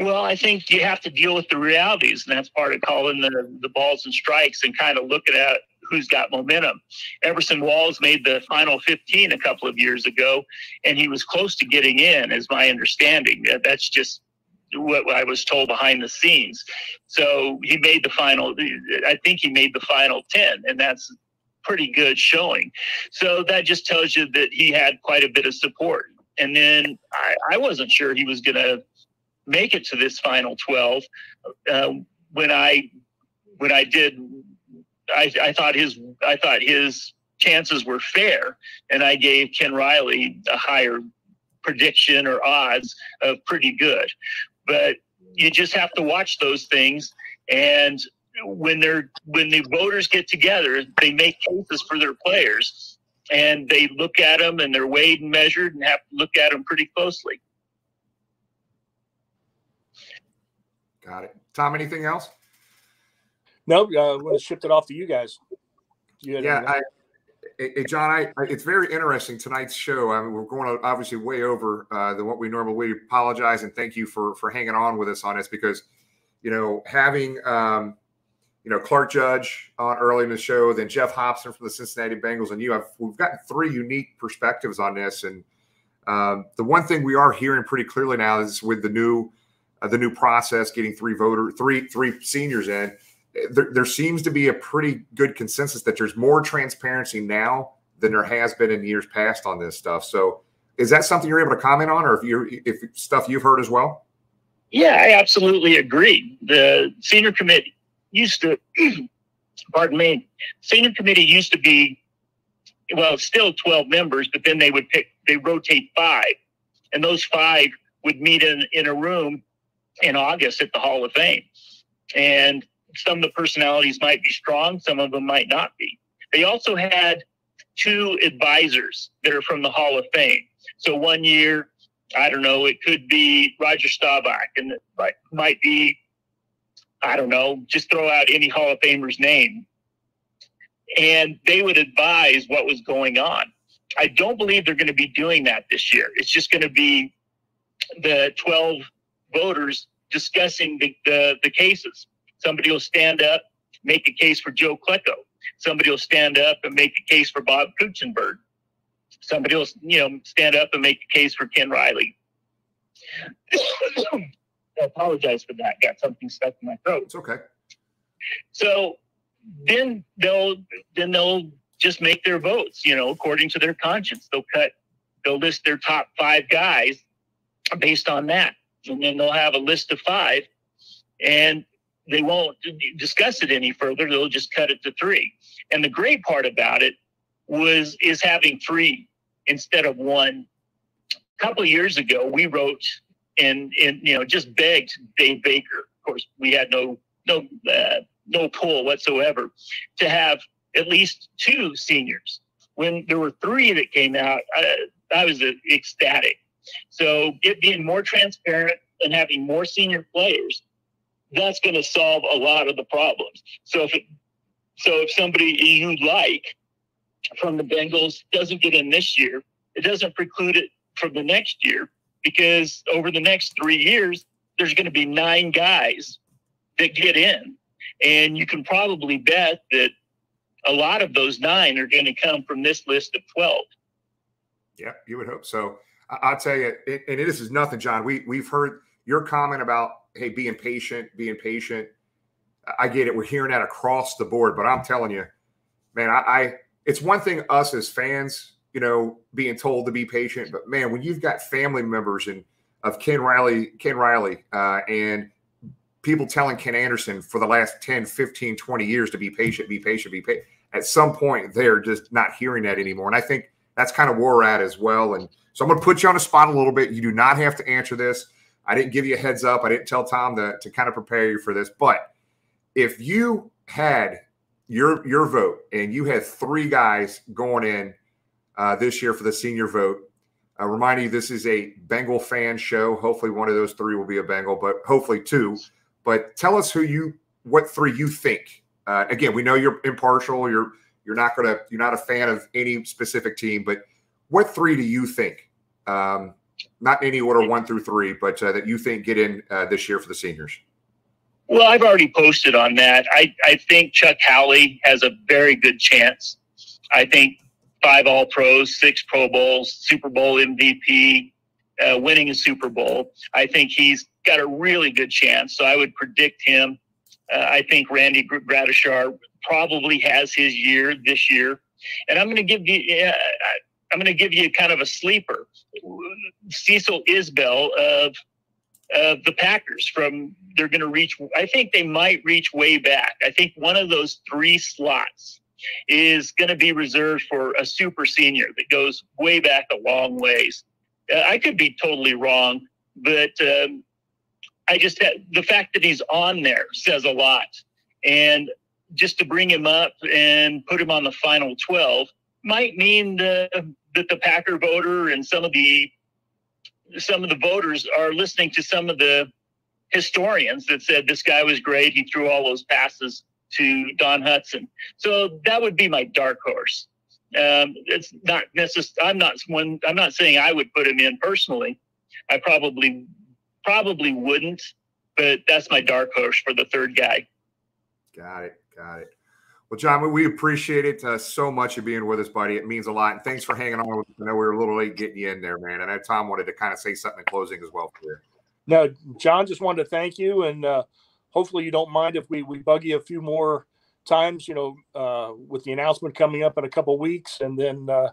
Well, I think you have to deal with the realities, and that's part of calling the, the balls and strikes and kind of looking at who's got momentum. Everson Walls made the final 15 a couple of years ago, and he was close to getting in, is my understanding. That's just what I was told behind the scenes. So he made the final, I think he made the final 10, and that's pretty good showing. So that just tells you that he had quite a bit of support. And then I, I wasn't sure he was going to make it to this final 12 uh, when I when I did I, I thought his I thought his chances were fair, and I gave Ken Riley a higher prediction or odds of pretty good. But you just have to watch those things, and when they're when the voters get together, they make cases for their players, and they look at them and they're weighed and measured, and have to look at them pretty closely. Got it. Tom, anything else? No, uh, I'm going to shift it off to you guys. You yeah, I, hey, John, I, I, it's very interesting tonight's show. I mean, we're going obviously way over uh, than what we normally. We apologize and thank you for for hanging on with us on this because, you know, having um, you know Clark Judge on early in the show, then Geoff Hobson from the Cincinnati Bengals, and you have we've gotten three unique perspectives on this. And um, the one thing we are hearing pretty clearly now is with the new uh, the new process, getting three voter three three seniors in there, there seems to be a pretty good consensus that there's more transparency now than there has been in years past on this stuff. So, is that something you're able to comment on, or if you if stuff you've heard as well? Yeah, I absolutely agree. The senior committee used to, pardon me, senior committee used to be, well, still 12 members, but then they would pick, they rotate five, and those five would meet in in a room in August at the Hall of Fame, and some of the personalities might be strong, some of them might not be. They also had two advisors that are from the Hall of Fame. So one year, I don't know. It could be Roger Staubach, and it might, might be, I don't know, just throw out any Hall of Famer's name. And they would advise what was going on. I don't believe they're going to be doing that this year. It's just going to be the 12 voters discussing the, the, the cases. Somebody will stand up, make a case for Joe Klecko. Somebody will stand up and make a case for Bob Kuechenberg. Somebody will, you know, stand up and make a case for Ken Riley. I apologize for that. Got something stuck in my throat. It's okay. So then they'll then they'll just make their votes, you know, according to their conscience. They'll cut, they'll list their top five guys based on that. And then they'll have a list of five and they won't discuss it any further. They'll just cut it to three. And the great part about it was is having three instead of one. A couple of years ago, we wrote and and you know just begged Dave Baker. Of course, we had no no uh, no pull whatsoever to have at least two seniors. When there were three that came out, I, I was ecstatic. So it being more transparent and having more senior players, that's going to solve a lot of the problems. So if it, so if somebody you like from the Bengals doesn't get in this year, it doesn't preclude it from the next year because over the next three years, there's going to be nine guys that get in. And you can probably bet that a lot of those nine are going to come from this list of 12. Yeah, you would hope so. I'll tell you, and this is nothing, John. We we've heard your comment about hey, being patient, being patient. I get it. We're hearing that across the board, but I'm telling you, man, I, I it's one thing us as fans, you know, being told to be patient, but man, when you've got family members and of Ken Riley, Ken Riley, uh, and people telling Ken Anderson for the last 10, 15, 20 years to be patient, be patient, be patient. At some point, they're just not hearing that anymore. And I think that's kind of where we're at as well. And so I'm going to put you on the spot a little bit. You do not have to answer this. I didn't give you a heads up. I didn't tell Tom to, to kind of prepare you for this. But if you had your your vote and you had three guys going in uh, this year for the senior vote, uh, reminding you this is a Bengal fan show. Hopefully, one of those three will be a Bengal, but hopefully two. But tell us who you, what three you think. Uh, again, we know you're impartial. You're you're not gonna you're not a fan of any specific team, but what three do you think? Um, not any order one through three, but uh, that you think get in uh, this year for the seniors. Well, I've already posted on that. I, I think Chuck Howley has a very good chance. I think five All Pros, six Pro Bowls, Super Bowl MVP, uh, winning a Super Bowl. I think he's got a really good chance. So I would predict him. Uh, I think Randy Gradishar probably has his year this year. And I'm going to give you, I'm going to give you kind of a sleeper. Cecil Isbell of of the Packers from they're going to reach. I think they might reach way back. I think one of those three slots is going to be reserved for a super senior that goes way back a long ways. Uh, I could be totally wrong, but um, I just the fact that he's on there says a lot. And just to bring him up and put him on the final 12 might mean the, that the Packer voter and some of the some of the voters are listening to some of the historians that said this guy was great. He threw all those passes to Don Hutson. So that would be my dark horse. Um, it's not necessarily. I'm not one. I'm not saying I would put him in personally. I probably probably wouldn't, but that's my dark horse for the third guy. Got it. Got it. Well, John, we appreciate it uh, so much of being with us, buddy. It means a lot. And thanks for hanging on with us. I know we were a little late getting you in there, man. And I Tom wanted to kind of say something in closing as well for you. No, John, just wanted to thank you. And uh, hopefully you don't mind if we, we bug you a few more times, you know, uh, with the announcement coming up in a couple weeks. And then, uh,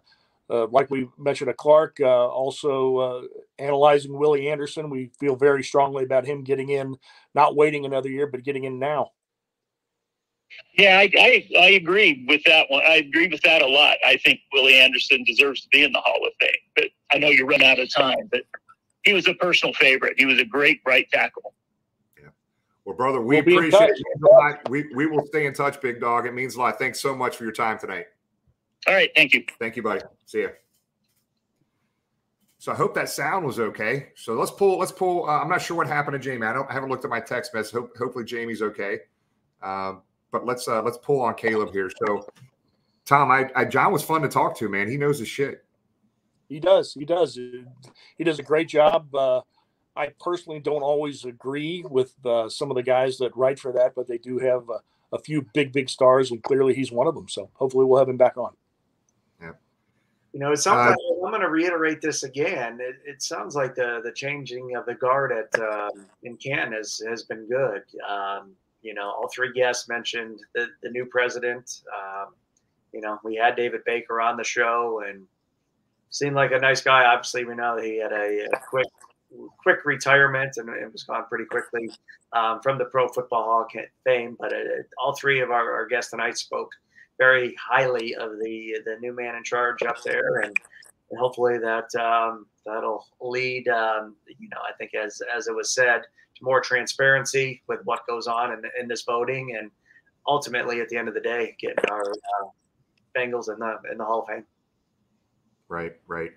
uh, like we mentioned, a Clark, uh, also analyzing Willie Anderson. We feel very strongly about him getting in, not waiting another year, but getting in now. Yeah, I, I, I agree with that one. I agree with that a lot. I think Willie Anderson deserves to be in the Hall of Fame. But I know you run out of time. But he was a personal favorite. He was a great right tackle. Yeah. Well, brother, we we'll appreciate it. We we will stay in touch, big dog. It means a lot. Thanks so much for your time tonight. All right. Thank you. Thank you, buddy. See you. So I hope that sound was okay. So let's pull. Let's pull. Uh, I'm not sure what happened to Jamie. I don't. I haven't looked at my text message. Hope, hopefully Jamie's okay. Um, but let's uh, let's pull on Caleb here. So Tom, I, I John was fun to talk to. Man, he knows his shit. He does. He does. He does a great job. Uh, I personally don't always agree with uh, some of the guys that write for that, but they do have a, a few big, big stars, and clearly he's one of them. So hopefully we'll have him back on. Yeah. You know, it sounds uh, like I'm going to reiterate this again. It, it, sounds like the the changing of the guard at uh, in Canton has has been good. Um, you know, all three guests mentioned the the new president. Um, you know, we had David Baker on the show and seemed like a nice guy. Obviously, we know he had a, a quick quick retirement and it was gone pretty quickly um, from the Pro Football Hall of Fame. But it, all three of our, our guests tonight spoke very highly of the the new man in charge up there, and, hopefully that um, that'll lead. Um, you know, I think as as it was said, more transparency with what goes on in, in this voting, and ultimately at the end of the day, getting our uh, Bengals in the in the Hall of Fame. Right, right.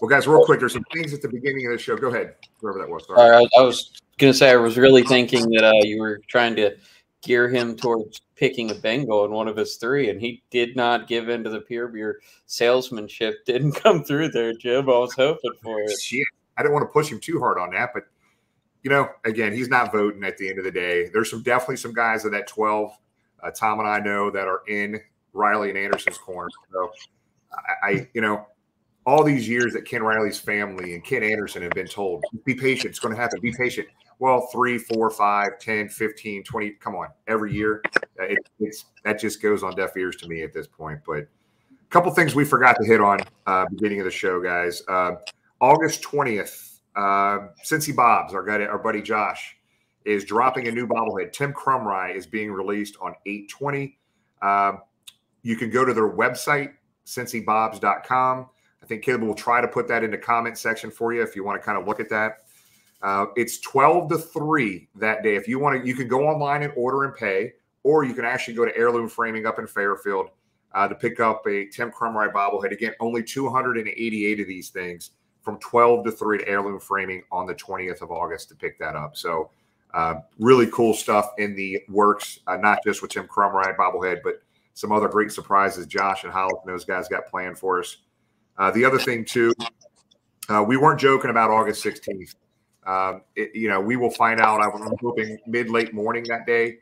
Well, guys, real quick, there's some things at the beginning of the show. Go ahead, whoever that was. Sorry. I was going to say I was really thinking that uh, you were trying to gear him towards picking a Bengal in one of his three, and he did not give in to the peer beer salesmanship. Didn't come through there, Jim. I was hoping for it. Shit. I didn't want to push him too hard on that, but you know, again, he's not voting at the end of the day. There's some definitely some guys of that 12, uh, Tom and I know that are in Riley and Anderson's corner. So I, I, you know, all these years that Ken Riley's family and Ken Anderson have been told, be patient, it's going to happen, be patient well, three, four, five, 10, 15, 20, come on, every year. Uh, it, it's that just goes on deaf ears to me at this point. But a couple things we forgot to hit on uh, beginning of the show, guys. Uh, August 20th, uh, Cincy Bob's, our guy, our buddy Josh, is dropping a new bobblehead. Tim Krumrie is being released on 820. Um, you can go to their website, cincybobs.com. I think Caleb will try to put that in the comment section for you if you want to kind of look at that. Uh, it's 12 to 3 that day. If you want to, you can go online and order and pay, or you can actually go to Heirloom Framing up in Fairfield uh, to pick up a Tim Krumrie bobblehead. Again, only 288 of these things from 12 to 3 to Heirloom Framing on the 20th of August to pick that up. So, uh, really cool stuff in the works, uh, not just with Tim Krumrie bobblehead, but some other great surprises Josh and Hollis and those guys got planned for us. Uh, the other thing, too, uh, we weren't joking about August 16th. Um, it, you know, we will find out. I'm hoping mid late morning that day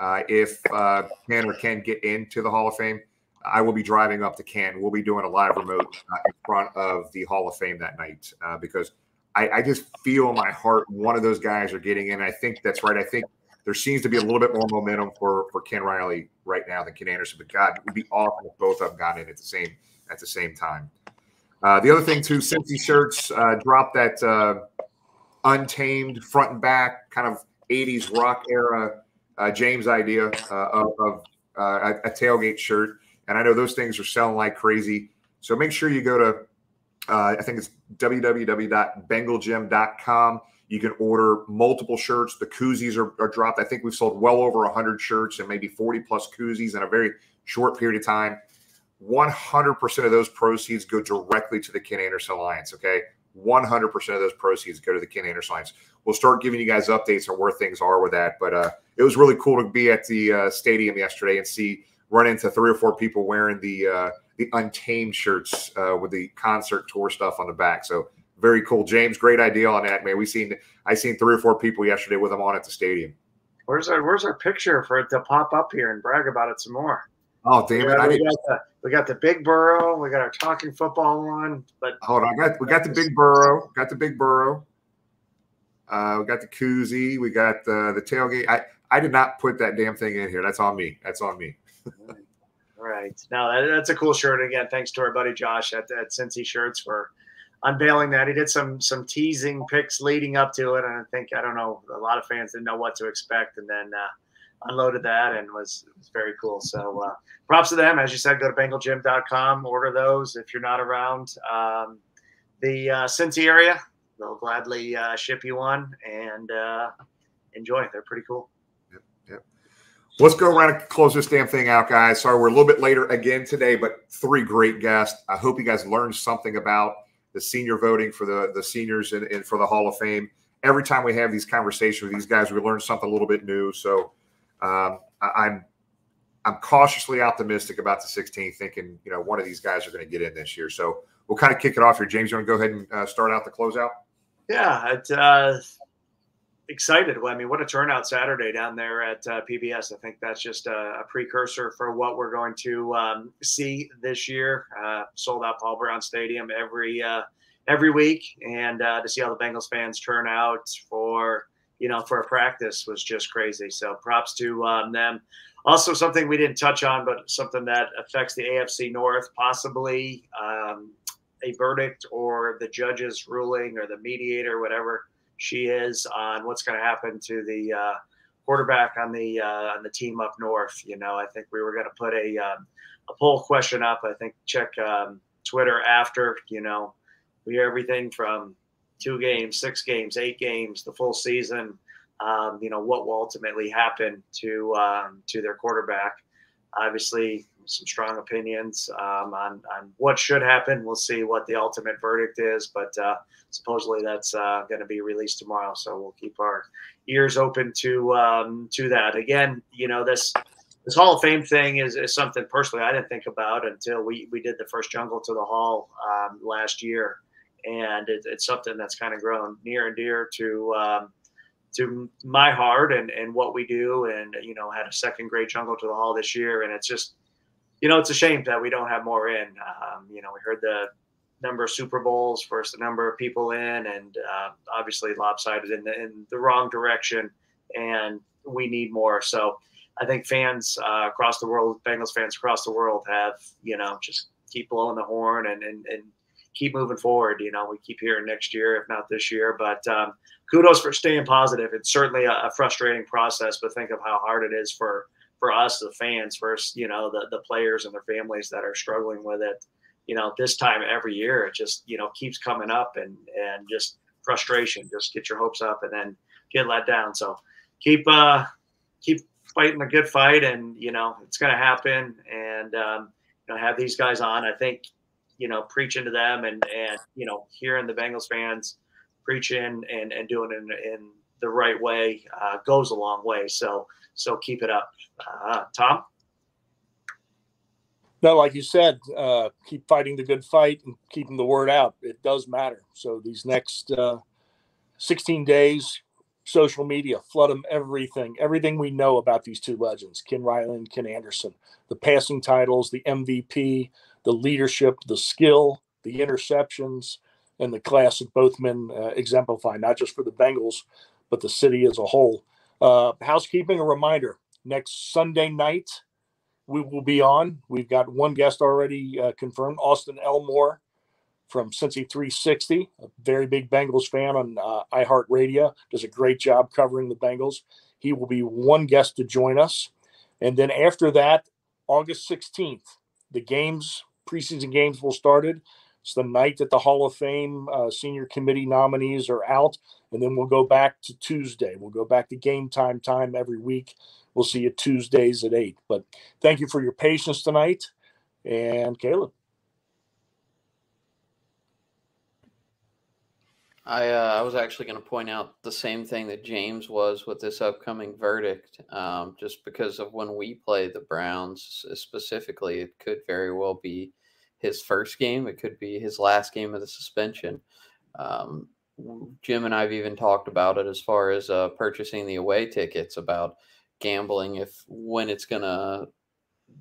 uh, if uh, Ken or Ken get into the Hall of Fame. I will be driving up to Canton. We'll be doing a live remote uh, in front of the Hall of Fame that night uh, because I, I, just feel in my heart one of those guys are getting in. I think that's right. I think there seems to be a little bit more momentum for for Ken Riley right now than Ken Anderson. But God, it would be awesome if both of them got in at the same at the same time. Uh, the other thing too, Cincy shirts uh, dropped that untamed front and back kind of 80s rock era uh, James idea uh, of, of uh, a, tailgate shirt. And I know those things are selling like crazy. So make sure you go to, uh, I think it's www.bengalgym.com. You can order multiple shirts. The koozies are, are dropped. I think we've sold well over 100 shirts and maybe 40 plus koozies in a very short period of time. 100% of those proceeds go directly to the Ken Anderson Alliance. Okay. 100% of those proceeds go to the Ken Anderson Alliance. We'll start giving you guys updates on where things are with that. But uh, it was really cool to be at the uh, stadium yesterday and see run into three or four people wearing the uh, the Untamed shirts uh, with the concert tour stuff on the back. So very cool, James. Great idea on that, man. We seen I seen three or four people yesterday with them on at the stadium. Where's our Where's our picture for it to pop up here and brag about it some more? Oh damn it! we, got the, we got the big burrow. We got our talking football one. But hold on, got we got the big burrow. Got the big burrow. Uh, we got the koozie. We got the the tailgate. I I did not put that damn thing in here. That's on me. That's on me. Right. Now that, that's a cool shirt. Again, thanks to our buddy Josh at, at Cincy Shirts for unveiling that. He did some some teasing pics leading up to it, and I think I don't know a lot of fans didn't know what to expect, and then. Uh, unloaded that and was was very cool. So uh, props to them. As you said, go to bengalgym.com, order those if you're not around um, the uh, Cincy area. They'll gladly uh, ship you one and uh, enjoy. They're pretty cool. Let's go around and close this damn thing out, guys. Sorry, we're a little bit later again today, but three great guests. I hope you guys learned something about the senior voting for the the seniors and, and for the Hall of Fame. Every time we have these conversations with these guys, we learn something a little bit new. So um, I, I'm I'm cautiously optimistic about the 16th, thinking you know one of these guys are going to get in this year. So we'll kind of kick it off here. James, you want to go ahead and uh, start out the closeout? Yeah, it, uh, excited. Well, I mean, what a turnout Saturday down there at uh, PBS. I think that's just a, a, precursor for what we're going to um, see this year. Uh, sold out Paul Brown Stadium every uh, every week, and uh, to see how the Bengals fans turn out for you know for a practice was just crazy. So props to um, them. Also, something we didn't touch on, but something that affects the AFC North, possibly um, a verdict or the judge's ruling or the mediator, whatever she is on what's going to happen to the uh, quarterback on the uh, on the team up north. You know, I think we were going to put a um, a poll question up. I think check um, Twitter after. You know, we hear everything from two games, six games, eight games, the full season. Um, you know what will ultimately happen to um, to their quarterback. Obviously, some strong opinions um, on on what should happen. We'll see what the ultimate verdict is, but uh, supposedly that's uh, going to be released tomorrow. So we'll keep our ears open to um, to that. Again, you know this this Hall of Fame thing is, is something personally I didn't think about until we we did the first Jungle to the Hall um, last year, and it, it's something that's kind of grown near and dear to. To my heart and, and what we do and you know had a second great jungle to the hall this year and it's just you know, it's a shame that we don't have more in. Um, you know, we heard the number of Super Bowls versus the number of people in, and uh, obviously lopsided in the, in the wrong direction, and we need more. So I think fans uh, across the world, Bengals fans across the world, have you know just keep blowing the horn and and, and keep moving forward. You know, we keep hearing next year, if not this year, but. Um, kudos for staying positive. It's certainly a, a frustrating process, but think of how hard it is for for us, the fans, first, you know, the, the players and their families that are struggling with it, you know, this time every year, it just, you know, keeps coming up and, and just frustration, just get your hopes up and then get let down. So keep, uh, keep fighting a good fight and, you know, it's going to happen. And, um, you know, have these guys on, I think, you know, preaching to them and, and, you know, hearing the Bengals fans preaching and, and doing it in, in the right way, uh, goes a long way. So, so keep it up. Uh, Tom? No, like you said, uh, keep fighting the good fight and keeping the word out. It does matter. So these next uh, 16 days, social media, flood them everything, everything we know about these two legends, Ken Riley and Ken Anderson, the passing titles, the MVP, the leadership, the skill, the interceptions, and the class that both men uh, exemplify, not just for the Bengals, but the city as a whole. Uh, housekeeping, a reminder next Sunday night, we will be on. We've got one guest already uh, confirmed Austin Elmore from Cincy 360, a very big Bengals fan on uh, iHeartRadio, does a great job covering the Bengals. He will be one guest to join us. And then after that, August 16th, the games, preseason games will started. It's the night that the Hall of Fame uh, senior committee nominees are out and then we'll go back to Tuesday. We'll go back to game time time every week. We'll see you Tuesdays at eight. But thank you for your patience tonight, and Caleb. I uh, I was actually going to point out the same thing that James was with this upcoming verdict. Um, just because of when we play the Browns specifically, it could very well be his first game. It could be his last game of the suspension. Um, Jim and I've even talked about it as far as uh, purchasing the away tickets about gambling if when it's gonna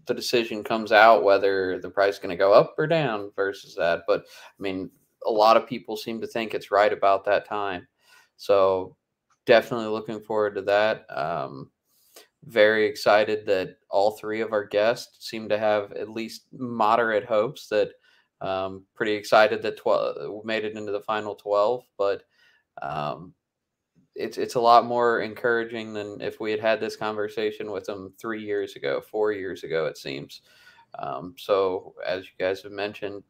the decision comes out whether the price is going to go up or down versus that but i mean a lot of people seem to think it's right about that time so definitely looking forward to that um, very excited that all three of our guests seem to have at least moderate hopes that um, pretty excited that 12 made it into the final 12, but um, it's it's a lot more encouraging than if we had had this conversation with them three years ago, four years ago. It seems. Um, so as you guys have mentioned,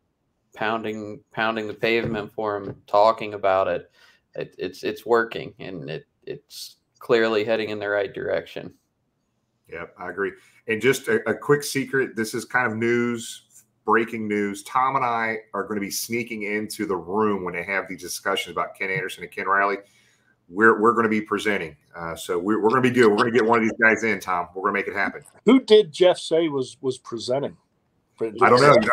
pounding pounding the pavement for them talking about it, it it's it's working and it it's clearly heading in the right direction. Yep, I agree. And just a, a quick secret: this is kind of news breaking news. Tom and I are going to be sneaking into the room when they have these discussions about Ken Anderson and Ken Riley. We're, we're going to be presenting. Uh, so we're, we're going to be good. We're going to get one of these guys in, Tom. We're going to make it happen. Who did Geoff say was was presenting? I don't know. Know,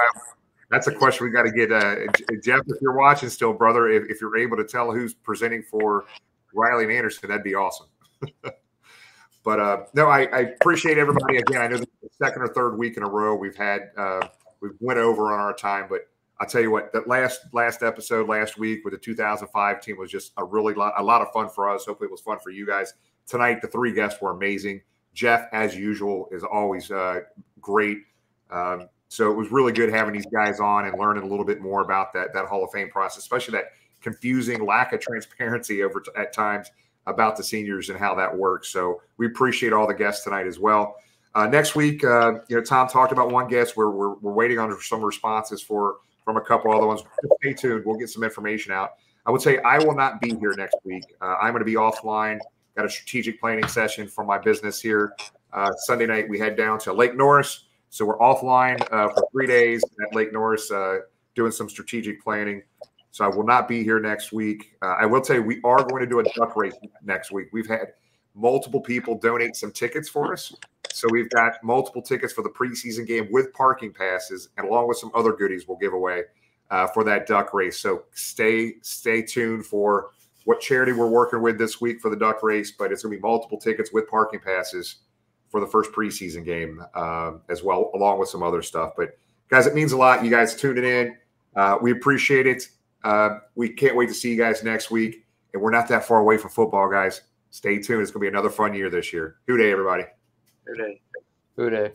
That's a question we got to get. Uh, Geoff, if you're watching still, brother, if, if you're able to tell who's presenting for Riley and Anderson, that'd be awesome. but uh, no, I, I, appreciate everybody. Again, I know the second or third week in a row we've had uh, we went over on our time, but I'll tell you what, that last last episode last week with the 2005 team was just a really lot, a lot of fun for us. Hopefully, it was fun for you guys tonight. The three guests were amazing. Geoff, as usual, is always uh, great. Um, so it was really good having these guys on and learning a little bit more about that that Hall of Fame process, especially that confusing lack of transparency over t- at times about the seniors and how that works. So we appreciate all the guests tonight as well. Uh, next week, uh, you know, Tom talked about one guest. We're, we're, we're waiting on some responses for from a couple other ones. Stay tuned. We'll get some information out. I would say I will not be here next week. Uh, I'm going to be offline. Got a strategic planning session for my business here. Uh, Sunday night, we head down to Lake Norris. So we're offline uh, for three days at Lake Norris uh, doing some strategic planning. So I will not be here next week. Uh, I will tell you, we are going to do a duck race next week. We've had multiple people donate some tickets for us. So we've got multiple tickets for the preseason game with parking passes, and along with some other goodies we'll give away uh, for that duck race. So stay stay tuned for what charity we're working with this week for the duck race. But it's going to be multiple tickets with parking passes for the first preseason game um, as well, along with some other stuff. But guys, it means a lot. You guys tuning in. Uh, we appreciate it. Uh, we can't wait to see you guys next week. And we're not that far away from football, guys. Stay tuned. It's going to be another fun year this year. Who Dey, everybody. Good day. Good day.